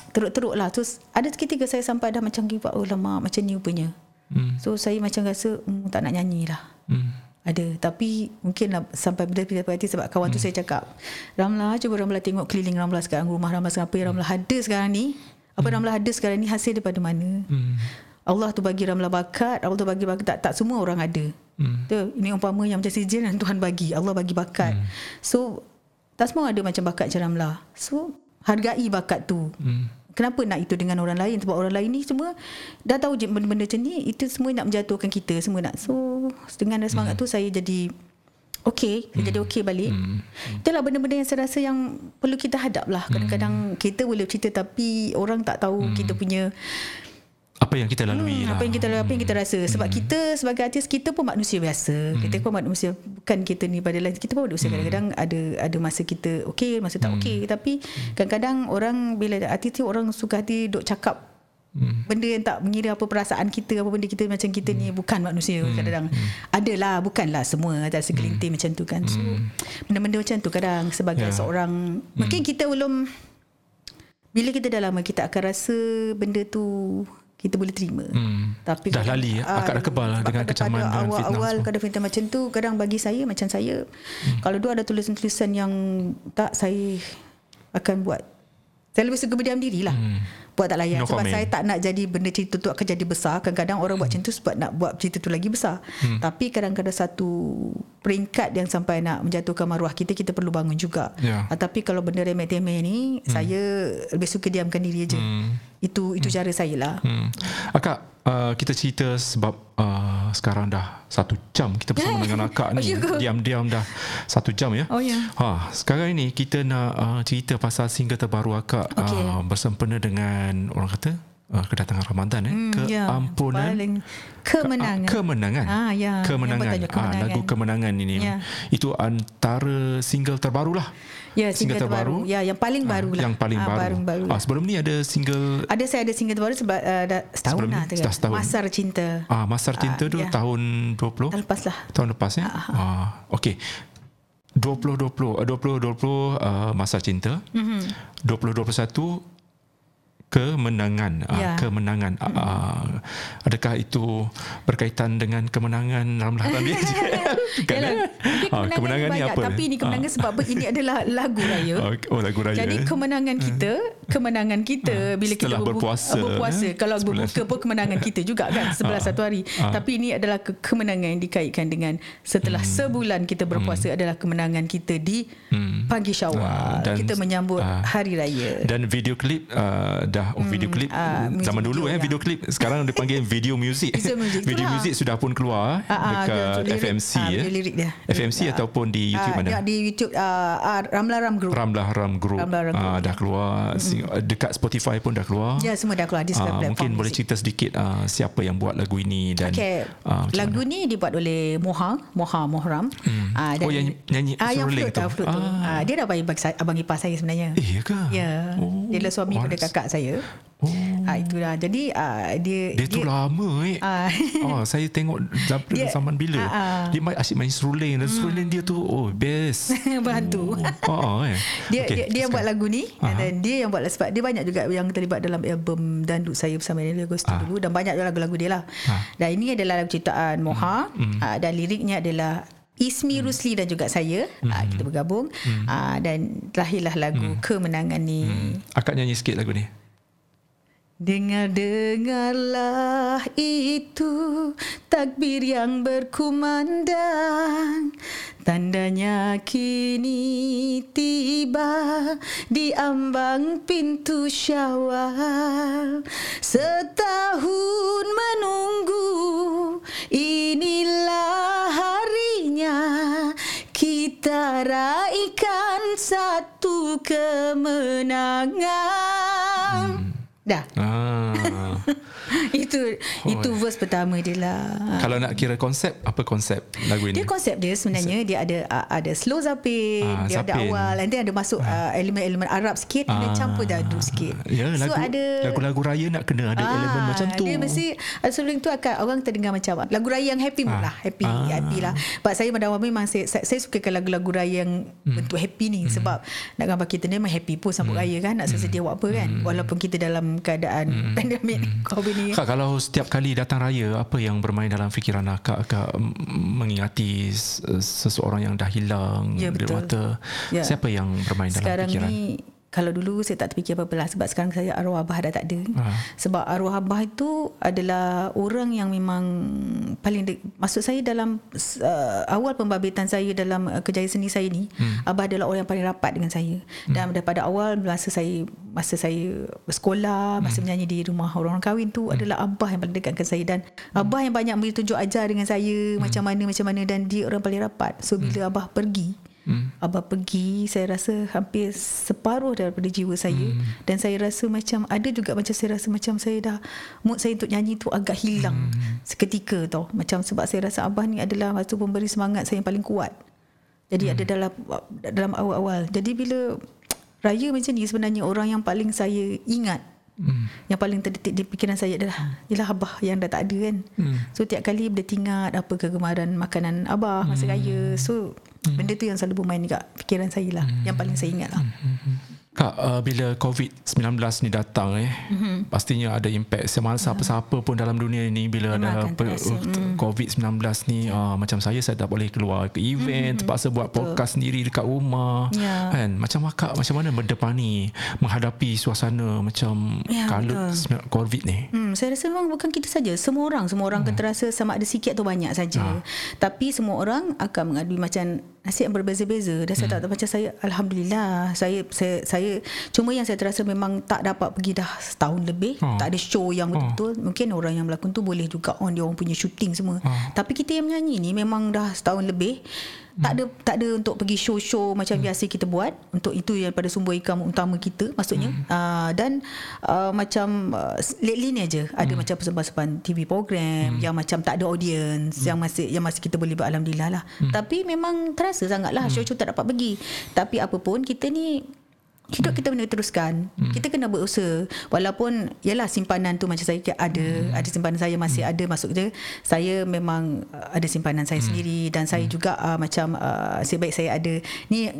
teruk-teruk lah terus ada ketika saya sampai dah macam give up oh lama macam ni rupanya Hmm. so saya macam rasa hmm, tak nak nyanyi lah Hmm. Ada tapi mungkin lah sampai benda pindah hati sebab kawan Hmm. tu saya cakap Ramlah cuba Ramlah tengok keliling Ramlah sekarang rumah Ramlah sekarang apa yang Ramlah ada sekarang ni apa Ramlah ada sekarang ni hasil daripada mana Hmm. Allah tu bagi Ramlah bakat Allah tu bagi bakat tak, tak semua orang ada Hmm. tu ini umpama yang macam sejen yang Tuhan bagi Allah bagi bakat Hmm. so tak semua ada macam bakat macam Ramlah so hargai bakat tu Hmm. Kenapa nak itu dengan orang lain? Sebab orang lain ni semua Dah tahu je benda-benda macam ni Itu semua nak menjatuhkan kita Semua nak. So dengan semangat hmm. tu Saya jadi Okay Saya jadi okay balik. Hmm. Itulah benda-benda yang saya rasa Yang perlu kita hadap lah Kadang-kadang Kita boleh cerita Tapi orang tak tahu Kita punya Apa yang kita lalui hmm, lah. apa yang kita apa yang kita rasa. Sebab kita sebagai artis kita pun manusia biasa. Hmm. kita pun manusia bukan kita ni pada lain kita pun manusia. Kadang-kadang ada ada masa kita okey masa tak okey. Tapi kadang-kadang orang bila artis tu orang suka hati duk cakap Hmm. benda yang tak mengira apa perasaan kita apa benda kita macam kita ni bukan manusia kadang-kadang. Adalah bukanlah semua ada segelintir macam tu kan. So benda-benda macam tu kadang sebagai Ya. seorang mungkin kita belum bila kita dah lama kita akan rasa benda tu kita boleh terima. Hmm. Tapi Dah lali, ah, akak dah kebal sebab dengan kecaman pada dan fitnah awal-awal semua. kadang fitnah macam tu kadang bagi saya macam saya hmm. kalau dua ada tulisan-tulisan yang tak saya akan buat. Saya lebih suka berdiam diri lah. Hmm. Buat tak layan. No sebab comment. saya tak nak jadi benda cerita tu akan jadi besar. Kadang-kadang orang buat macam tu sebab nak buat cerita tu lagi besar. Hmm. Tapi kadang-kadang satu peringkat yang sampai nak menjatuhkan maruah kita, kita perlu bangun juga. Ya. Ah, tapi kalau benda remeh-temeh ni, hmm. saya lebih suka diamkan diri aja. Hmm. Itu itu cara saya lah. Hmm. Akak, uh, kita cerita sebab uh, sekarang dah satu jam kita bersama (laughs) dengan akak ni. Oh, ya? Diam-diam dah satu jam ya. Oh, ya. Ha, sekarang ini kita nak uh, cerita pasal single terbaru akak Okey. uh, bersempena dengan orang kata uh, kedatangan Ramadan eh Hmm, ya, keampunan paling kemenangan. Ke- kemenangan. Ah, ya, yang Kemenangan. betul, Ah, kemenangan. lagu kemenangan ini. Ya. Itu antara single terbaru lah. Ya, single terbaru. Ya, yang paling baru lah. Yang paling Ah, baru. baru- baru Ah, lah. sebelum ni ada single Ada saya ada single terbaru sebab uh, dah setahun Sebelum lah ni? tu. Dah setahun. Masar Cinta. ah Masar Cinta Ah, tu ya. tahun 20 Dah lepas lah. tahun lepas ya. Ah, okey. 2020 uh, 2020 uh, Masar Cinta. Mhm. 2021 kemenangan ah, Ya. kemenangan Ah, adakah itu berkaitan dengan kemenangan dalam lahan dia Bukan, Yalah, eh? mungkin Ah, kemenangan, kemenangan ni apa Tapi ini kemenangan sebab apa? Ini adalah lagu raya. (laughs) Ah, oh lagu raya Jadi kemenangan kita, kemenangan kita bila kita Setelah berbu- berpuasa, berpuasa. eh? Kalau Sebelah- berbuka pun kemenangan kita juga kan sebelah satu hari. Tapi ini adalah ke- kemenangan yang dikaitkan dengan setelah Hmm. sebulan kita berpuasa adalah kemenangan kita di pagi Ah, Syawal. dan- kita menyambut ah. hari raya. dan video klip uh, dah oh, video klip ah, music zaman dulu video, eh ya. video klip sekarang dia panggil video music Video music, (laughs) video itulah. music sudah pun keluar Ah, ah, dekat video lirik. FMC Ah, ya video lirik dia. FMC Ah. ataupun di YouTube Ah, mana dia Di YouTube uh, uh, Ramla Ram Group. Ramlah Ram Group Ramlah Ram Group, Ah, dah ya. keluar sing- dekat Spotify pun dah keluar Ya semua dah keluar di platform. mungkin boleh cerita sedikit uh, siapa yang buat lagu ini dan Okay. macam Lagu ni dibuat oleh Moha, Moha Mohram. Hmm. Oh, yang nyanyi yang seruling flute tu. tu. Flute tu. Dia dah bagi abang ipar saya sebenarnya. Eh, ya ke? Ya. Oh, dia adalah suami pada kakak saya. Oh. Ah, itulah. Jadi ah, dia Dia tu lama eh. Ah. oh, (laughs) saya tengok daripada Dia- zaman bila. ah, ah. Dia main asyik main seruling dan seruling dia tu oh best. (laughs) Bantu. Oh, oh eh. Dia, Okey, dia dia yang buat lagu ni dan dia yang buat sebab dia banyak juga yang terlibat dalam album Dandut saya bersama Neil Agosto Ah. dulu dan banyak lagu-lagu dia lah. Ah. Dan ini adalah lagu ciptaan Moha ah, dan liriknya adalah Ismi Rusli dan juga saya ah, kita bergabung ah, dan lahirlah lagu Kemenangan ni. Akak nyanyi sikit lagu ni. Dengar-dengarlah itu takbir yang berkumandang. Tandanya kini tiba di ambang pintu syawal. Setahun menunggu inilah harinya Kita raikan satu kemenangan Dah Ah. (laughs) itu itu verse pertama dia lah. Kalau nak kira konsep, apa konsep lagu ini? Dia konsep dia sebenarnya dia ada uh, ada slow zapin, Ah, dia ada zapin. awal and then ada masuk uh, elemen-elemen Arab sikit and then campur dadu sikit. Ya, lagu, so ada lagu-lagu raya nak kena ada elemen macam tu. Dia mesti uh, sebelum tu akan orang terdengar macam lagu raya yang happy Ah. lah, happy Ah. happy lah. Sebab saya pada awal memang saya, saya, saya sukakan lagu-lagu raya yang Hmm. bentuk happy ni sebab nak gambar kita ni memang happy pun sambut raya kan, nak sesedia buat apa kan. Walaupun kita dalam keadaan Hmm. pandemik COVID ni. Kak, kalau setiap kali datang raya, apa yang bermain dalam fikiran akak? Akak mm, mengingati seseorang yang dah hilang Ya, betul. mata. Ya. Siapa yang bermain Sekarang dalam fikiran? ni kalau dulu saya tak terfikir apa-apa lah sebab sekarang saya arwah abah dah tak ada. Ah. Sebab arwah abah itu adalah orang yang memang paling de- maksud saya dalam uh, awal pembabitan saya dalam uh, kerjaya seni saya ni, hmm. abah adalah orang yang paling rapat dengan saya. Dan daripada awal masa saya masa saya bersekolah, masa menyanyi di rumah orang-orang kahwin tu adalah abah yang paling dekat dengan saya dan abah yang banyak beri tunjuk ajar dengan saya macam mana macam mana dan dia orang paling rapat. So bila abah pergi Hmm. Abah pergi Saya rasa hampir Separuh daripada jiwa saya hmm. Dan saya rasa macam Ada juga macam Saya rasa macam saya dah Mood saya untuk nyanyi tu Agak hilang hmm. Seketika tau Macam sebab saya rasa Abah ni adalah Satu pemberi semangat Saya yang paling kuat Jadi hmm. ada dalam Dalam awal-awal Jadi bila Raya macam ni Sebenarnya orang yang paling saya ingat Hmm. Yang paling terdetik di pikiran saya adalah Ialah Abah yang dah tak ada kan hmm. So tiap kali bila ingat Apa kegemaran makanan Abah masa raya So benda tu yang selalu bermain dekat fikiran saya lah Yang paling saya ingat lah Kak, uh, bila COVID-19 ni datang eh, mm-hmm. pastinya ada impact semasa apa-apa pun dalam dunia ni bila Memang ada pe- uh, COVID-19 ni uh, macam saya saya tak boleh keluar ke event, mm-hmm. terpaksa buat podcast sendiri dekat rumah. Ya. Kan? Macam akak macam mana mendepani menghadapi suasana macam Ya, kalut betul. COVID ni? Hmm, saya rasa memang bukan kita saja. Semua orang, semua orang akan terasa sama ada sikit atau banyak saja. Tapi semua orang akan mengadui macam nasib yang berbeza-beza. Dan saya tak tahu macam saya alhamdulillah saya saya saya cuma yang saya terasa memang tak dapat pergi dah setahun lebih. Oh. Tak ada show yang betul-betul. Mungkin orang yang berlakon tu boleh juga on dia orang punya shooting semua. Tapi kita yang menyanyi ni memang dah setahun lebih tak ada tak ada untuk pergi show-show macam biasa kita buat. Untuk itu yang pada sumber income utama kita maksudnya. Uh, dan uh, macam uh, lately ni aja ada macam persembahan TV program yang macam tak ada audience yang masih yang masih kita boleh buat alhamdulillah lah. Tapi memang terasa sangatlah show-show tak dapat pergi. Tapi apa pun kita ni Hidup kita kena teruskan. Hmm. Kita kena berusaha. Walaupun yalah simpanan tu macam saya ada, hmm. ada simpanan saya masih hmm. ada masuk je. Saya memang uh, ada simpanan saya hmm. sendiri dan saya hmm. juga uh, macam uh, sebaik saya ada ni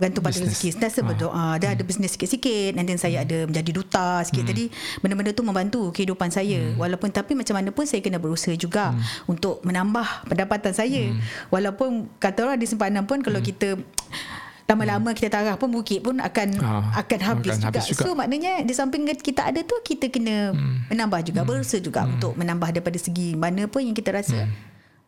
gantung pada rezeki. Sentiasa berdoa. Dia ada bisnes sikit-sikit and then saya ada menjadi duta sikit. Jadi benda-benda tu membantu kehidupan saya. Walaupun tapi macam mana pun saya kena berusaha juga untuk menambah pendapatan saya. Walaupun kata orang ada simpanan pun kalau kita lama-lama kita tarah pun bukit pun akan Ah, akan habis, akan juga. habis juga. So maknanya di samping kita ada tu kita kena menambah juga berusaha juga untuk menambah daripada segi mana pun yang kita rasa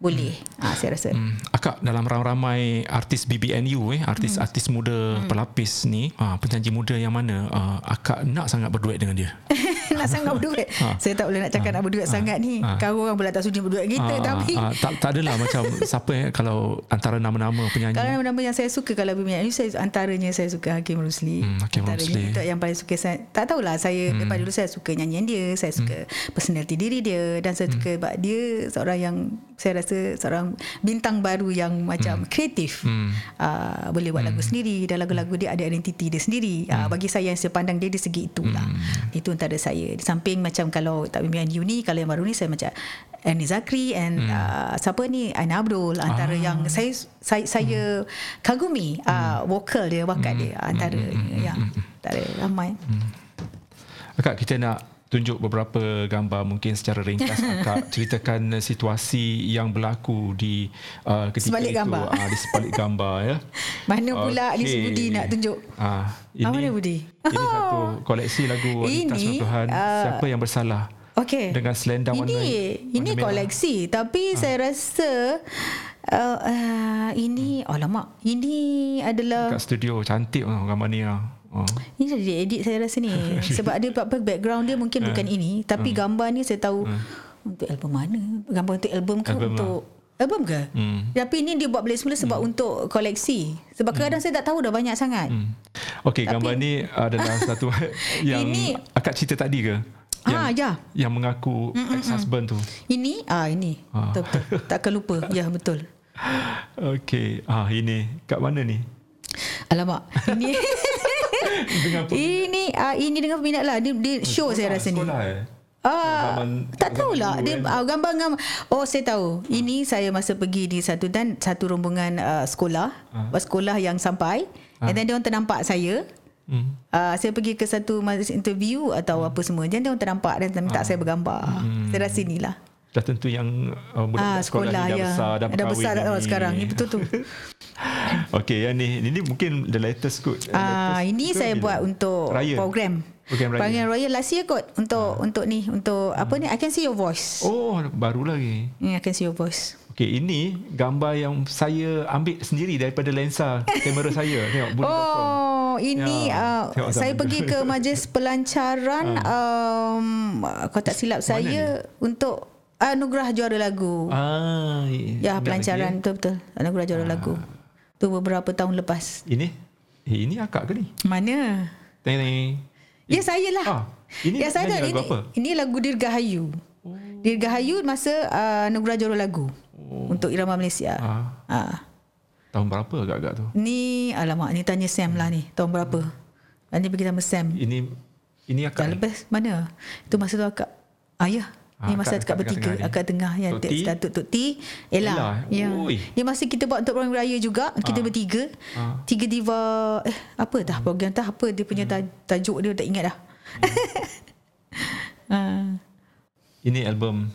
boleh. Ah saya rasa. Hmm, akak dalam ramai-ramai artis BBNU eh artis-artis muda pelapis ni ah penyanyi muda yang mana ah, akak nak sangat berduet dengan dia (laughs) nak sangat berduit. Saya tak boleh nak cakap nak berduit sangat ni. Ah. Kau orang pula tak sudi dengan kita tapi ah, tak tak adalah macam (laughs) siapa eh kalau antara nama-nama penyanyi Kalau nama-nama yang saya suka kalau BMI saya antaranya saya suka Hakim Rusli. Hmm, Hakim antaranya Rusli. Itu yang paling suka saya. Tak tahulah saya hmm. daripada dulu saya suka nyanyian dia, saya suka Hmm. personality diri dia dan saya suka sebab dia seorang yang saya rasa seorang bintang baru yang macam kreatif. Hmm. Uh, boleh buat lagu sendiri. Dan lagu-lagu dia ada identiti dia sendiri. Uh, bagi saya yang saya pandang dia di segi itulah. Itu antara saya. Di samping macam kalau tak BMI ni kalau yang baru ni saya macam Annie Zakri and uh, siapa ni? Aina Abdul antara yang saya saya, saya kagumi uh, vokal dia bakat dia antara yang antara ramai. Akak kita nak tunjuk beberapa gambar mungkin secara ringkas (laughs) akak ceritakan situasi yang berlaku di uh, ketika Sebalik itu gambar. ah, di sebalik gambar ya. mana pula okay. ni si Budi nak tunjuk Ah, ini Ah, mana Budi? Ini satu koleksi lagu (laughs) wanita Ini, Tuhan. ah, Siapa yang bersalah? Okey. Dengan selendang warna ini ini warna merah. koleksi tapi saya rasa uh, uh, ini alamak ini adalah Kat studio cantik oh, gambar ni ah. Oh. Ini dah dia edit saya rasa ni. (laughs) Sebab dia apa background dia mungkin bukan ini. Tapi gambar ni saya tahu Untuk album mana? Gambar untuk album ke? Album untuk Album ke? Hmm. Tapi ini dia buat balik semula Sebab untuk koleksi. Sebab kadang saya tak tahu dah banyak sangat. Hmm. Okey, gambar ni adalah (laughs) satu yang Ini- akak cerita tadi ke? Yang, Ah, ya. yang mengaku ex-husband tu. Ini? Ah ini. Ah. Betul-betul Takkan lupa. Ya betul. (laughs) Okey, ah ini kat mana ni? Alamak. Ini Ini ah, Ini dengan peminat lah Dia, dia show saya rasa ni Sekolah eh? Ah, Zaman- tak tahulah dia kan. ah, gambar-gambar. Oh saya tahu. Ini saya masa pergi di satu dan satu rombongan uh, sekolah, uh. sekolah yang sampai. And then dia orang ternampak saya. Hmm. Uh, saya pergi ke satu interview atau apa semua. Dan dia orang ternampak dan minta saya bergambar. Saya rasa inilah. Dah tentu yang uh, budak Ah sekolah, ni dah ya. besar dah, dah besar dah, oh, ni. sekarang. Ni betul tu. (laughs) Okey, yang ni ini mungkin the latest kot. Ah ini saya bila? buat untuk Raya. program. Program raya. Program Raya last year kot untuk untuk ni untuk apa ni I can see your voice. Oh, baru lagi. Ni I can see your voice. Okey, ini gambar yang saya ambil sendiri daripada lensa kamera (laughs) saya. Tengok budi.com. Oh, ini Ya, uh, saya pergi ke majlis (laughs) pelancaran um, kalau tak silap saya untuk anugerah juara lagu. Ah, ya, pelancaran lagi, betul-betul. Anugerah juara lagu. Tu beberapa tahun lepas. Ini eh, ini akak ke ni? Mana? Teng teng. Ya saya lah. Ah, ini ya saya lagu ini, apa? ini lagu Dirgahayu. Oh. Dirgahayu masa uh, anugerah juara lagu. Oh. Untuk irama Malaysia. Ah, Ah. tahun berapa agak-agak tu? Ni alamak ni tanya Sam lah ni. Tahun berapa? Nanti pergi sama Sam. Ini ini Dah akak. lepas mana? Itu masa tu akak. Ah ya. Ah, Ni masa akak- akak, akak bertiga, akak tengah ya, Tok T? Datuk Tok T, Ella. Ella, Ya. Ni masa kita buat untuk program raya juga, kita bertiga. Ah. Tiga diva eh apa dah program dah apa dia punya taj- tajuk dia tak ingat dah. (laughs) Ah, Ini album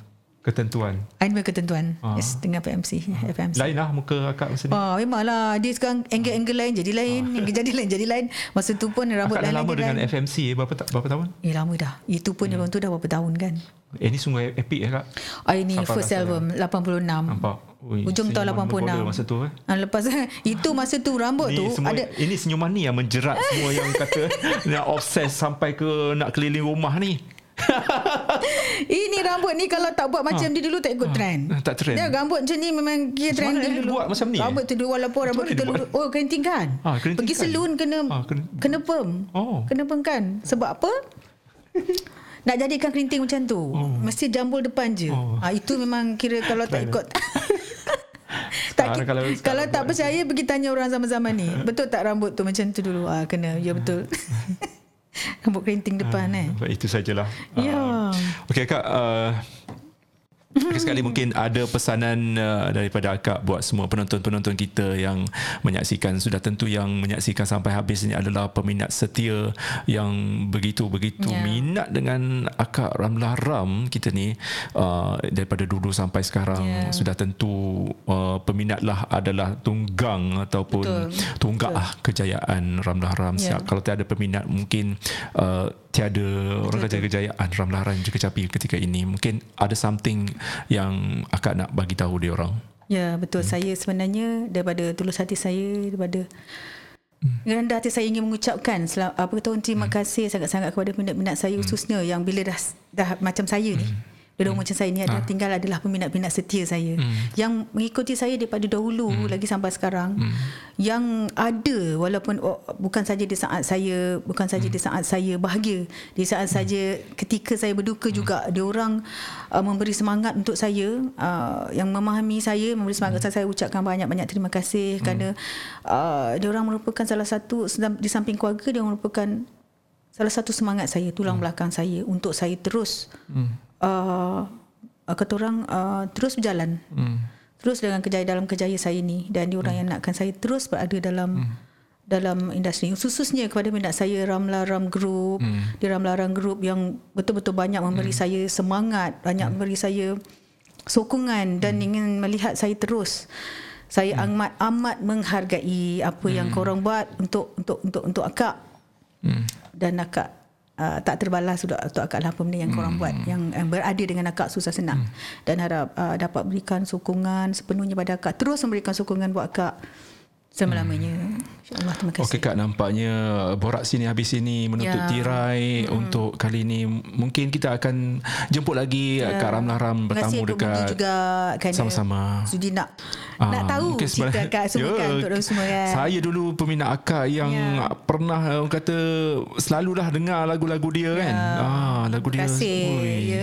ketentuan. Animal ketentuan. Ah. Yes, dengan PMC, (laughs) FMC. Lain lah muka akak masa ni. Oh, memanglah dia sekarang angle-angle lain jadi lain, angle jadi lain jadi lain. Masa tu pun rambut Ah. Akak dah lain lama jadi dengan lain. FMC eh, berapa berapa tahun? Eh lama dah. Itu pun hmm. tu dah berapa tahun kan. Eh ni sungguh epic ya kak. Ah ini Sampai first album 86. Nampak. Ui, Hujung tahun senyuman 86. berbola Masa tu eh. Ah, lepas (laughs) itu masa tu rambut Ni tu semua, ada ini senyuman ni yang menjerat semua yang kata (laughs) nak obses sampai ke nak keliling rumah ni. (laughs) Ini rambut ni kalau tak buat macam dia dulu tak ikut trend. Ah, tak trend. Dia rambut macam ni memang kira trend dia dulu. buat macam ni? Rambut tu dulu walaupun rambut kita dulu. Oh kerinting kan? Ah, kerinting Pergi kan? salon kena Ah, kena- kena perm. Oh. Kena perm kan? Sebab apa? (laughs) Nak jadikan kerinting macam tu. Mesti jambul depan je. Oh. Ah itu memang kira kalau tak ikut (laughs) tak, Sekarang kalau- kalau, tak percaya pergi tanya orang zaman-zaman ni. Betul tak rambut tu macam tu dulu? Ah kena. Ya betul. Rambut kerinting depan eh. Baik, itu sajalah. Ya. Uh, Okey Kak, uh, sekali mungkin ada pesanan uh, daripada akak buat semua penonton-penonton kita yang menyaksikan sudah tentu yang menyaksikan sampai habis ini adalah peminat setia yang begitu-begitu Ya. minat dengan akak Ramlah Ram kita ni uh, daripada dulu sampai sekarang Ya. sudah tentu uh, peminatlah adalah tunggang ataupun Betul. tunggak Betul. ah kejayaan Ramlah Ram siap kalau tiada peminat mungkin uh, tiada orang kata kejayaan Ramlah Ram juga capai ketika ini. Mungkin ada something yang akak nak bagi tahu dia orang? Ya betul. Hmm. saya sebenarnya daripada tulus hati saya daripada hmm. rendah hati saya ingin mengucapkan apa kata terima hmm. kasih sangat-sangat kepada minat-minat saya khususnya yang bila dah dah macam saya ni Duduk macam saya ni adalah tinggal adalah peminat-peminat setia saya. Yang mengikuti saya daripada dahulu lagi sampai sekarang. Yang ada walaupun oh, bukan saja di saat saya bukan saja di saat saya bahagia di saat saja ketika saya berduka juga dia orang uh, memberi semangat untuk saya uh, yang memahami saya memberi semangat saya saya ucapkan banyak-banyak terima kasih kerana uh, dia orang merupakan salah satu di samping keluarga dia orang merupakan salah satu semangat saya tulang belakang saya untuk saya terus uh, kata orang uh, terus berjalan. Terus dengan kejayaan dalam kejayaan saya ni dan dia orang yang nakkan saya terus berada dalam dalam industri. Khususnya kepada minat saya Ramla Ram Group. Di Ramla Ram Group yang betul-betul banyak memberi saya semangat banyak memberi saya sokongan dan ingin melihat saya terus. Saya amat amat menghargai apa yang korang buat untuk untuk untuk untuk akak dan akak uh, tak terbalas sudah untuk akak lah apa benda yang korang buat yang, yang berada dengan akak susah senang. Dan harap uh, dapat berikan sokongan sepenuhnya pada akak. Terus memberikan sokongan buat akak selama-lamanya insyaallah terima kasih Okey Kak nampaknya borak sini habis sini menutup Ya. tirai untuk kali ini mungkin kita akan jemput lagi ya. Kak Ramlah Ram Terima kasih bertamu dekat juga kerana Sama-sama. sudi nak Ah, nak tahu cerita akak semua kan untuk orang semua kan Saya dulu peminat akak yang Ya. pernah orang kata selalulah dengar lagu-lagu dia kan. Ah, lagu Terima dia. kasih. ui, Ya.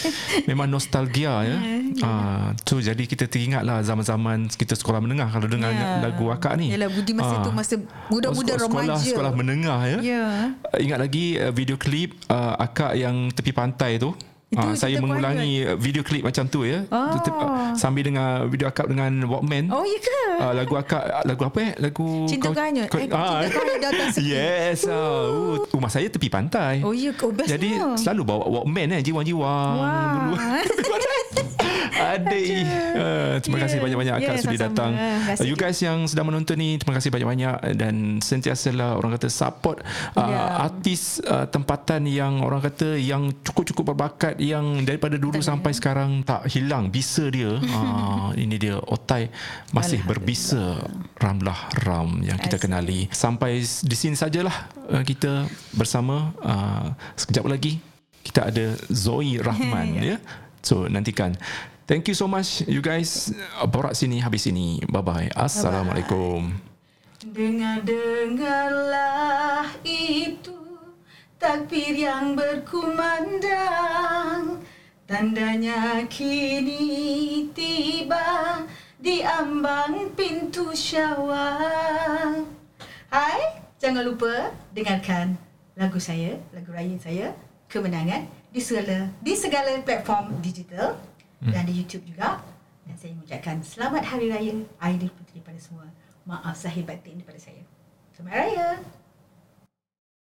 (laughs) Memang nostalgia ya. Ah, tu jadi kita teringatlah zaman-zaman kita sekolah menengah kalau dengar Ya. lagu akak ni. Yalah, Budi masa tu masa budak-budak Ah. sekolah, remaja. Sekolah menengah ya. Ya. Uh, Ingat lagi uh, video klip uh, akak yang tepi pantai tu. Itu Ah, saya mengulangi uh, video klip macam tu ya. Oh. Tetep, uh, sambil dengar video akak dengan Walkman. Oh ya ke? Uh, lagu akak lagu apa eh? Lagu Cinta Kau Hanyut. Eh, Cinta Kau atas tepi. Yes. Uh, rumah saya tepi pantai. Oh ya ke? Oh, bestnya. Jadi selalu bawa Walkman eh jiwang-jiwang dulu. (laughs) Adik. Uh, terima Ya. kasih banyak-banyak akak Ya, sudi sama-sama. datang. Uh, you guys yang sedang menonton ni terima kasih banyak-banyak dan sentiasalah orang kata support uh, Ya. artis uh, tempatan yang orang kata yang cukup-cukup berbakat yang daripada dulu sampai sekarang tak hilang bisa dia. uh, (laughs) ini dia Otai masih berbisa Ramlah Ram yang kita kenali. Sampai di sini sajalah uh, kita bersama uh, sekejap lagi kita ada Zoe Rahman (laughs) ya. So nantikan. Thank you so much you guys. Borak sini habis sini. Bye bye. Assalamualaikum. Dengar-dengarlah itu takbir yang berkumandang Tandanya kini tiba di ambang pintu syawal Hai, jangan lupa dengarkan lagu saya, lagu raya saya Kemenangan di segala di segala platform digital dan di YouTube juga dan saya mengucapkan selamat hari raya Aidilfitri pada semua. Maaf zahir batin daripada saya. Selamat Raya.